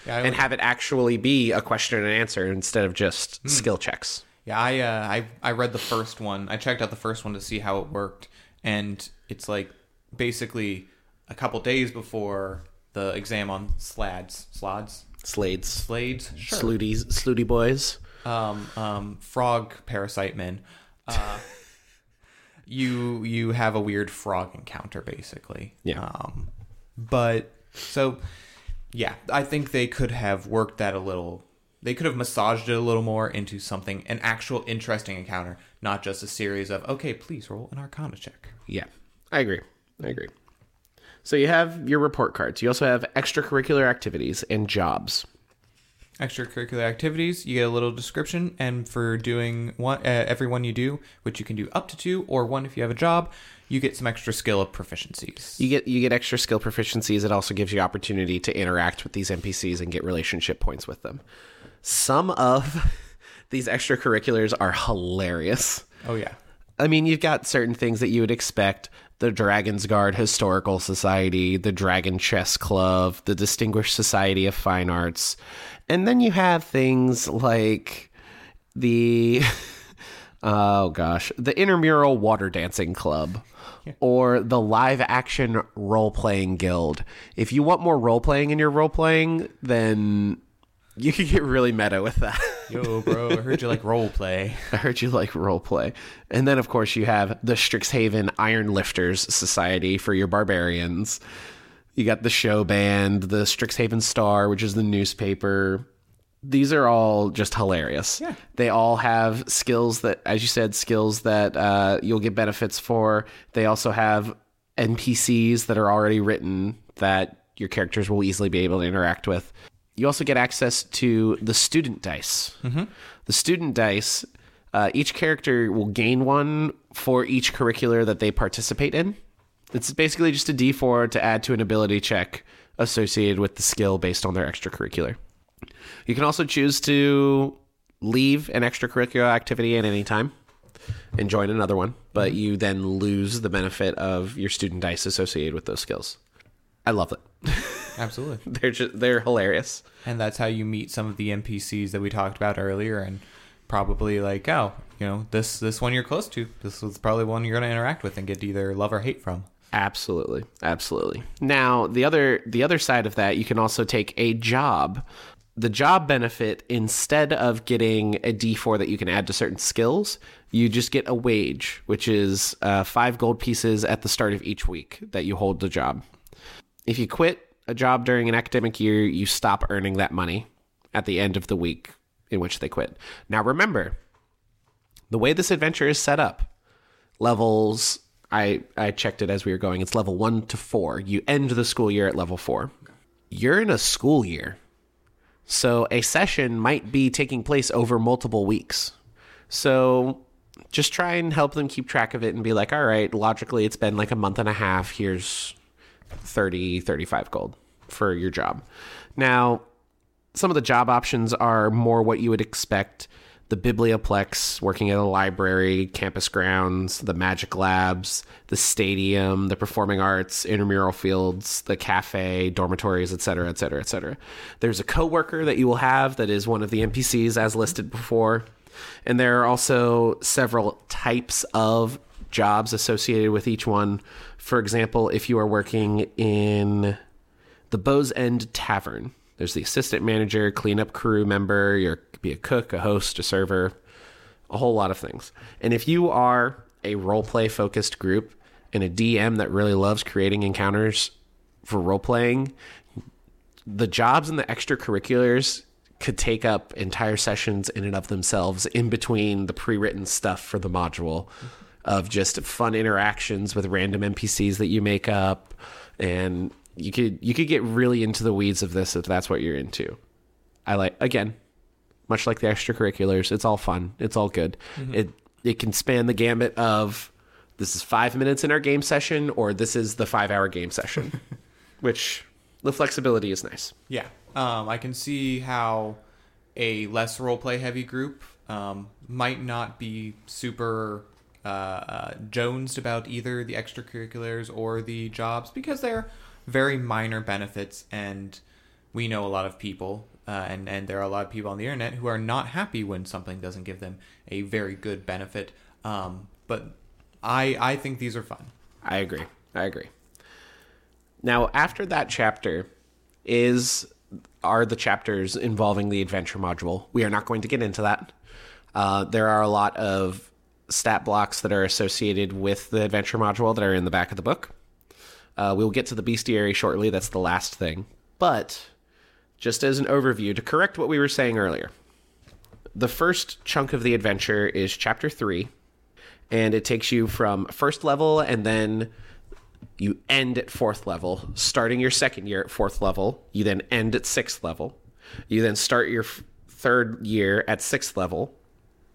Yeah, And have it actually be a question and answer instead of just skill checks. Yeah, I uh, I I read the first one. I checked out the first one to see how it worked, and it's like basically a couple days before the exam on slads, slads, Slades. slades, sure. Slooties, slooty boys. um, um, frog parasite men. Uh, you you have a weird frog encounter basically. Yeah. Um, but so yeah, I think they could have worked that a little. They could have massaged it a little more into something an actual interesting encounter, not just a series of okay, please roll an Arcana check. Yeah, I agree. I agree. So you have your report cards. You also have extracurricular activities and jobs. extracurricular activities you get a little description and for doing one uh, every one you do which you can do up to two or one if you have a job you get some extra skill of proficiencies You get you get extra skill proficiencies. It also gives you opportunity to interact with these NPCs and get relationship points with them. Some of these extracurriculars are hilarious. oh yeah I mean, you've got certain things that you would expect the Dragon's Guard Historical Society, the Dragon Chess Club, the Distinguished Society of Fine Arts. And then you have things like the, oh gosh, the Intramural Water Dancing Club. Or the live action role playing guild. If you want more role playing in your role playing, then you can get really meta with that. yo bro i heard you like role play I heard you like role play. And then, of course, you have the Strixhaven Iron Lifters Society for your barbarians. You got the show band, the Strixhaven Star, which is the newspaper. These are all just hilarious. Yeah. They all have skills that, as you said, skills that uh, you'll get benefits for. They also have NPCs that are already written that your characters will easily be able to interact with. You also get access to the student dice. The student dice, uh, each character will gain one for each curricular that they participate in. It's basically just a d4 to add to an ability check associated with the skill based on their extracurricular. You can also choose to leave an extracurricular activity at any time and join another one, but you then lose the benefit of your student dice associated with those skills. I love it. absolutely they're just they're hilarious. and that's how you meet some of the npcs that we talked about earlier and probably like oh you know this this one you're close to this is probably one you're going to interact with and get either love or hate from Absolutely. Absolutely. Now, the other the other side of that, you can also take a job. The job benefit instead of getting a D4 that you can add to certain skills, you just get a wage, which is uh, 5 gold pieces at the start of each week that you hold the job. If you quit a job during an academic year, you stop earning that money at the end of the week in which they quit. Now remember, the way this adventure is set up, levels I I checked it as we were going. It's level 1 to 4. You end the school year at level 4. You're in a school year. So a session might be taking place over multiple weeks. So just try and help them keep track of it and be like, "All right, logically it's been like a month and a half. Here's 30 35 gold for your job." Now, some of the job options are more what you would expect the biblioplex working at a library campus grounds the magic labs the stadium the performing arts intramural fields the cafe dormitories etc etc etc there's a coworker that you will have that is one of the npcs as listed before and there are also several types of jobs associated with each one for example if you are working in the Bow's End Tavern. There's the assistant manager, cleanup crew member, you could be a cook, a host, a server, a whole lot of things. And if you are a role play focused group and a DM that really loves creating encounters for role playing, the jobs and the extracurriculars could take up entire sessions in and of themselves in between the pre-written stuff for the module of just fun interactions with random NPCs that you make up and you could you could get really into the weeds of this if that's what you're into. I like again, much like the extracurriculars, it's all fun. It's all good. It it can span the gambit of this is 5 minutes in our game session or this is the 5-hour game session, which the flexibility is nice. Yeah, um, I can see how a less roleplay heavy group um, might not be super uh, uh, jonesed about either the extracurriculars or the jobs because they're very minor benefits, and we know a lot of people. Uh, and, and there are a lot of people on the internet who are not happy when something doesn't give them a very good benefit. Um, but I I think these are fun. I agree. I agree. Now, after that chapter is are the chapters involving the adventure module. We are not going to get into that. Uh, there are a lot of stat blocks that are associated with the adventure module that are in the back of the book. Uh, we'll get to the bestiary shortly. That's the last thing. But just as an overview, to correct what we were saying earlier, the first chunk of the adventure is chapter three, and it takes you from first level and then you end at fourth level, starting your second year at fourth level. You then end at sixth level. You then start your f- third year at sixth level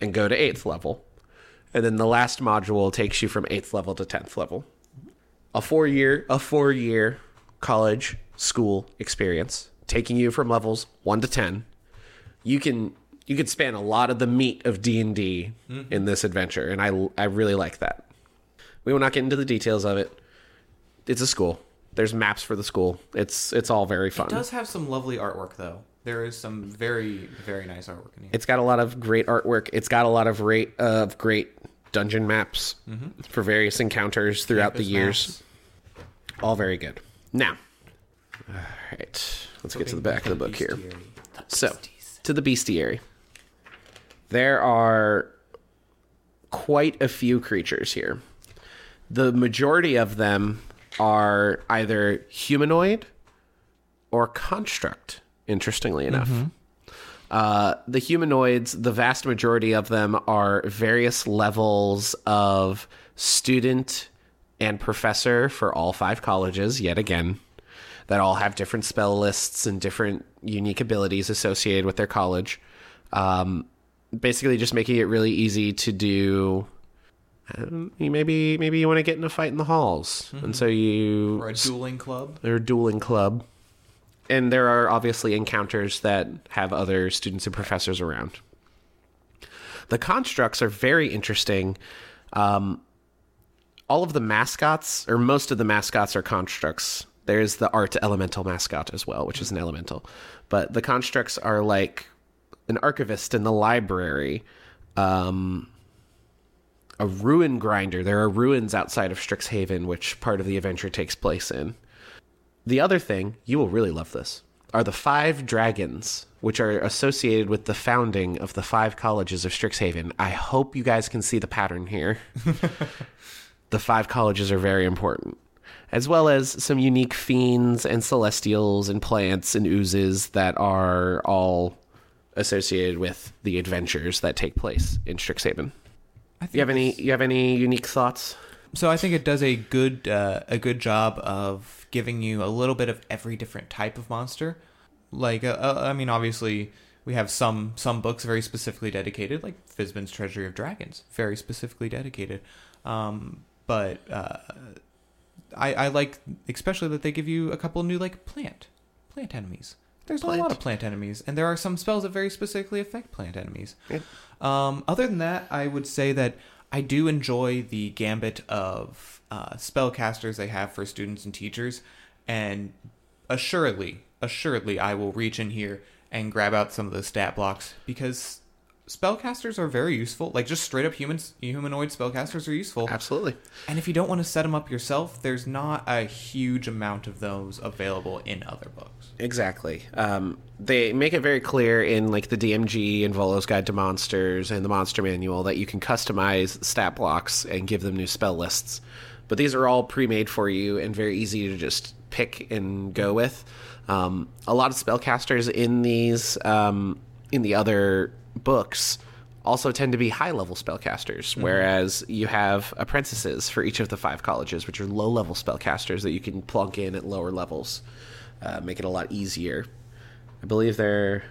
and go to eighth level. And then the last module takes you from eighth level to tenth level. A four year, a four year college school experience, taking you from levels one to ten. You can you can span a lot of the meat of D and D mm-hmm. in this adventure, and I I really like that. We will not get into the details of it it's a school. There's maps for the school. It's it's all very fun. It does have some lovely artwork though. There is some very very nice artwork in here. It's got a lot of great artwork. It's got a lot of rate of great dungeon maps mm-hmm. for various encounters throughout the years. maps. All very good. Now, all right, let's get to the back of the book here. So, to the bestiary. There are quite a few creatures here. The majority of them are either humanoid or construct, interestingly enough. Mm-hmm. Uh, the humanoids, the vast majority of them are various levels of student and professor for all five colleges, yet again, that all have different spell lists and different unique abilities associated with their college. Um, basically, just making it really easy to do. Um, maybe maybe you want to get in a fight in the halls, and so you or a dueling club. they're a dueling club. And there are obviously encounters that have other students and professors around. The constructs are very interesting. Um, all of the mascots, or most of the mascots, are constructs. There's the art elemental mascot as well, which is an elemental. But the constructs are like an archivist in the library, um, a ruin grinder. There are ruins outside of Strixhaven, which part of the adventure takes place in. The other thing, you will really love this, are the five dragons, which are associated with the founding of the five colleges of Strixhaven. I hope you guys can see the pattern here. the five colleges are very important, as well as some unique fiends and celestials and plants and oozes that are all associated with the adventures that take place in Strixhaven. I think You have any? You have any unique thoughts? So I think it does a good uh, a good job of giving you a little bit of every different type of monster. Like, uh, uh, I mean, obviously we have some some books very specifically dedicated, like Fizban's Treasury of Dragons, very specifically dedicated. Um, but uh, I, I like especially that they give you a couple new like plant plant enemies. There's a lot of plant enemies, and there are some spells that very specifically affect plant enemies. Yeah. Um, other than that, I would say that I do enjoy the gambit of uh, spellcasters they have for students and teachers, and assuredly, assuredly, I will reach in here and grab out some of those stat blocks because spellcasters are very useful. Like just straight up humans, humanoid spellcasters are useful. Absolutely. And if you don't want to set them up yourself, there's not a huge amount of those available in other books. Exactly. Um, they make it very clear in like the DMG and Volo's Guide to Monsters and the Monster Manual that you can customize stat blocks and give them new spell lists. But these are all pre-made for you and very easy to just pick and go with. Um, a lot of spellcasters in these um, in the other books also tend to be high level spellcasters, whereas you have apprentices for each of the five colleges, which are low level spellcasters that you can plunk in at lower levels, uh, make it a lot easier. I believe they're,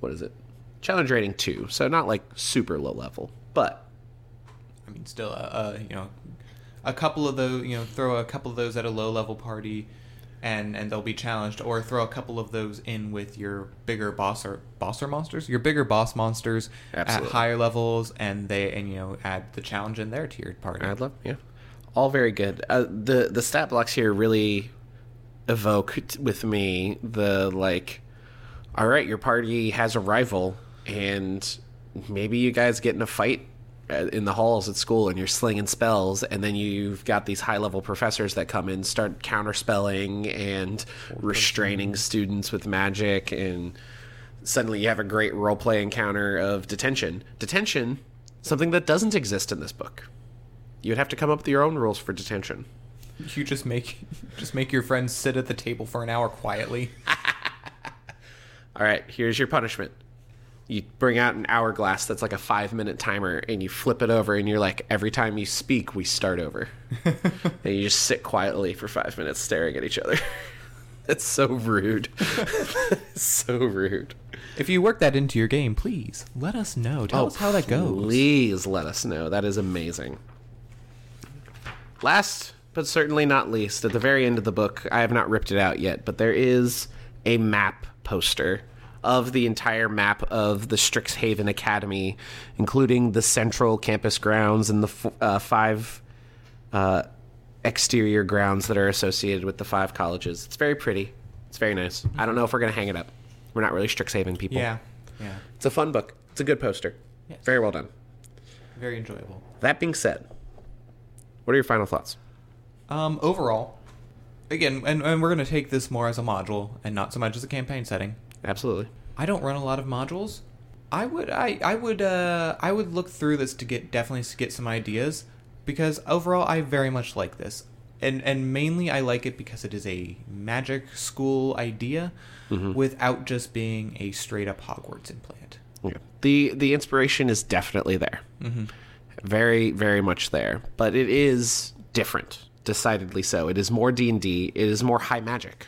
what is it? Challenge rating two, so not like super low level, but I mean, still, uh, uh, you know, a couple of those, you know, throw a couple of those at a low level party, and and they'll be challenged, or throw a couple of those in with your bigger boss or bosser monsters, your bigger boss monsters Absolutely. at higher levels, and they and you know add the challenge in there to your party. I'd love, yeah, all very good. Uh, the the stat blocks here really evoke t- with me the like, all right, your party has a rival, and maybe you guys get in a fight in the halls at school, and you're slinging spells, and then you've got these high level professors that come in, start counterspelling and restraining students with magic, and suddenly you have a great role play encounter of detention. Detention, something that doesn't exist in this book. You would have to come up with your own rules for detention. You just make just make your friends sit at the table for an hour quietly. All right, here's your punishment. You bring out an hourglass that's like a five minute timer, and you flip it over, and you're like, every time you speak, we start over. and you just sit quietly for five minutes staring at each other. That's so rude. so rude. If you work that into your game, please let us know. Tell oh, us how that goes. Oh, Please let us know. That is amazing. Last but certainly not least, at the very end of the book, I have not ripped it out yet, but there is a map poster of the entire map of the Strixhaven Academy, including the central campus grounds and the f- uh, five uh, exterior grounds that are associated with the five colleges. It's very pretty. It's very nice. I don't know if we're going to hang it up. We're not really Strixhaven people. Yeah, yeah, It's a fun book. It's a good poster. Yes. Very well done. very enjoyable. That being said, what are your final thoughts? Um, overall, again, and, and we're going to take this more as a module and not so much as a campaign setting. Absolutely. I don't run a lot of modules. I would I I would uh I would look through this to get definitely to get some ideas because overall I very much like this. And and mainly I like it because it is a magic school idea without just being a straight up Hogwarts implant. Okay. The the inspiration is definitely there. Mm-hmm. Very very much there, but it is different. Decidedly so. It is more D and D. It is more high magic,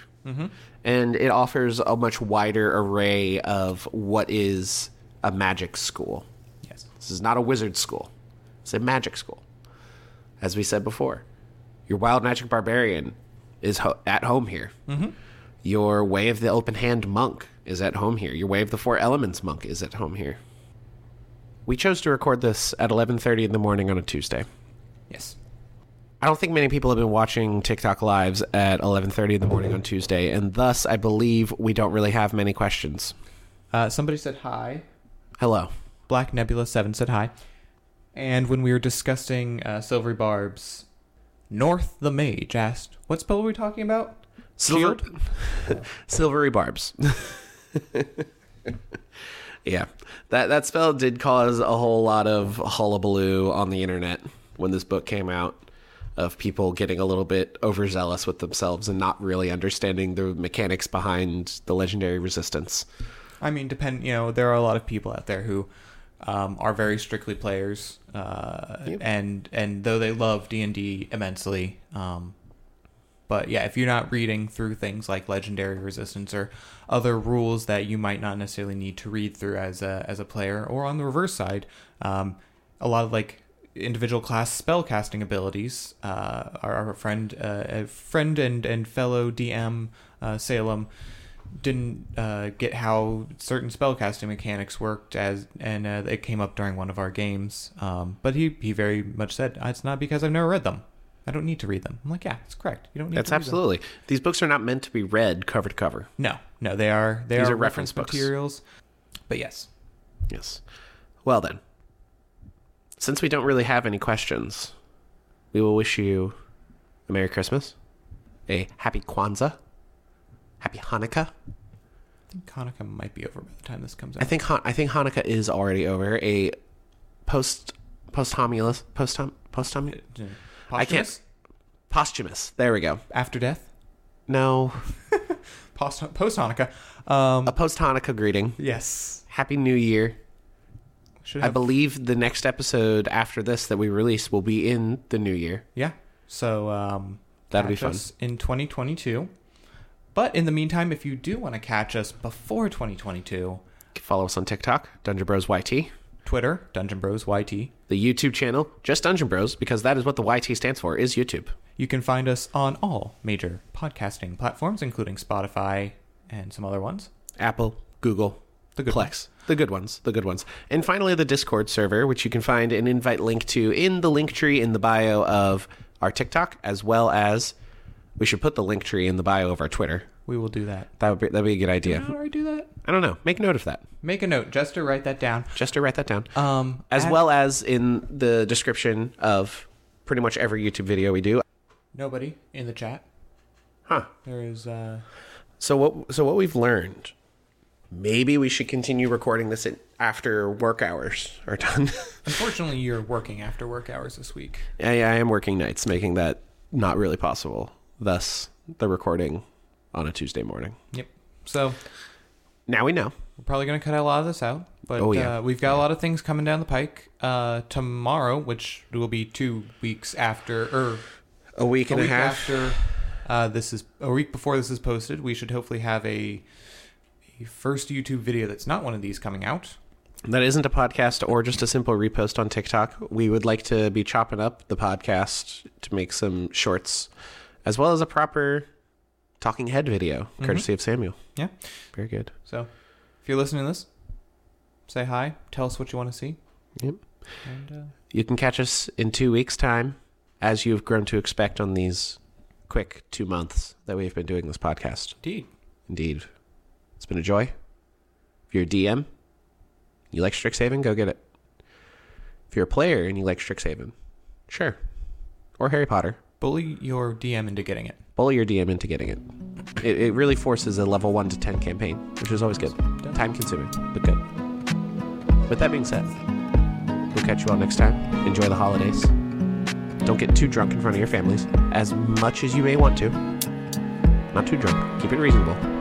and it offers a much wider array of what is a magic school. Yes. This is not a wizard school. It's a magic school. As we said before, your wild magic barbarian is ho- at home here. Mm-hmm. Your way of the open hand monk is at home here. Your way of the four elements monk is at home here. We chose to record this at 11:30 in the morning on a Tuesday. Yes. I don't think many people have been watching TikTok lives at 11:30 in the morning on Tuesday, and thus I believe we don't really have many questions. Uh, somebody said hi. Hello. Black Nebula Seven said hi. And when we were discussing uh, Silvery Barbs, North the Mage asked, "What spell were we talking about?" Silver- Silvery barbs. yeah, that that spell did cause a whole lot of hullabaloo on the internet when this book came out, of people getting a little bit overzealous with themselves and not really understanding the mechanics behind the legendary resistance. I mean, depend. You know, there are a lot of people out there who um, are very strictly players, uh, Yep. and and though they love D and D immensely, um, but yeah, if you're not reading through things like legendary resistance or other rules that you might not necessarily need to read through as a as a player, or on the reverse side, um, a lot of like individual class spell casting abilities. Uh, our, our friend, uh, friend and and fellow DM uh, Salem didn't uh, get how certain spellcasting mechanics worked as and uh, it came up during one of our games um, but he, he very much said it's not because i've never read them i don't need to read them i'm like yeah it's correct you don't need That's to read them. absolutely. These books are not meant to be read cover to cover. no no they are they These are, are reference books. materials but yes Yes. Well then, since we don't really have any questions, we will wish you a Merry Christmas, a Happy Kwanzaa, Happy Hanukkah. I think Hanukkah might be over by the time this comes out. I think Han- I think Hanukkah is already over. A post posthumous posthum posthum I can't- Posthumous? posthumous. There we go. after death. No, Post post Hanukkah. Um, a post Hanukkah greeting. yes. Happy New Year. Should I have, believe the next episode after this that we release will be in the new year. yeah. So um, That'll be catch fun. us in 2022. But in the meantime, if you do want to catch us before 2022, Follow us on TikTok, Dungeon Bros YT. Twitter, Dungeon Bros YT. The YouTube channel, just Dungeon Bros, because that is what the YT stands for, is YouTube. You can find us on all major podcasting platforms, including Spotify and some other ones. Apple, Google, The good Plex. The good ones. The good ones. And finally, the Discord server, which you can find an invite link to in the Linktree in the bio of our TikTok, as well as we should put the Linktree in the bio of our Twitter. We will do that. That would be that'd be a good idea. I do that? I don't know. Make a note of that. Make a note, just to write that down. Just to write that down. Um, as at- well as in the description of pretty much every YouTube video we do. nobody in the chat. Huh. There is. Uh, So what? So what we've learned? Maybe we should continue recording this after work hours are done. unfortunately, you're working after work hours this week. Yeah, I am working nights, making that not really possible. Thus, the recording on a Tuesday morning. Yep. So Now we know. we're probably going to cut a lot of this out, but Oh, yeah. uh, we've got a lot of things coming down the pike. Uh, tomorrow, which will be two weeks after, or A week and a week half. after uh, this is a week before this is posted, we should hopefully have a first YouTube video that's not one of these coming out. That isn't a podcast or just a simple repost on TikTok. We would like to be chopping up the podcast to make some shorts, as well as a proper talking head video, courtesy of Samuel. Yeah. Very good. So if you're listening to this, say hi. Tell us what you want to see. Yep. And uh, You can catch us in two weeks' time, as you've grown to expect on these quick two months that we've been doing this podcast. indeed, Indeed. It's been a joy. If you're a DM, you like Strixhaven, go get it. If you're a player and you like Strixhaven, sure. Or Harry Potter, bully your DM into getting it. bully your DM into getting it. It, it really forces a level 1 to 10 campaign, which is always good. Time consuming, but good. With that being said, we'll catch you all next time. Enjoy the holidays. Don't get too drunk in front of your families, as much as you may want to. Not too drunk. Keep it reasonable.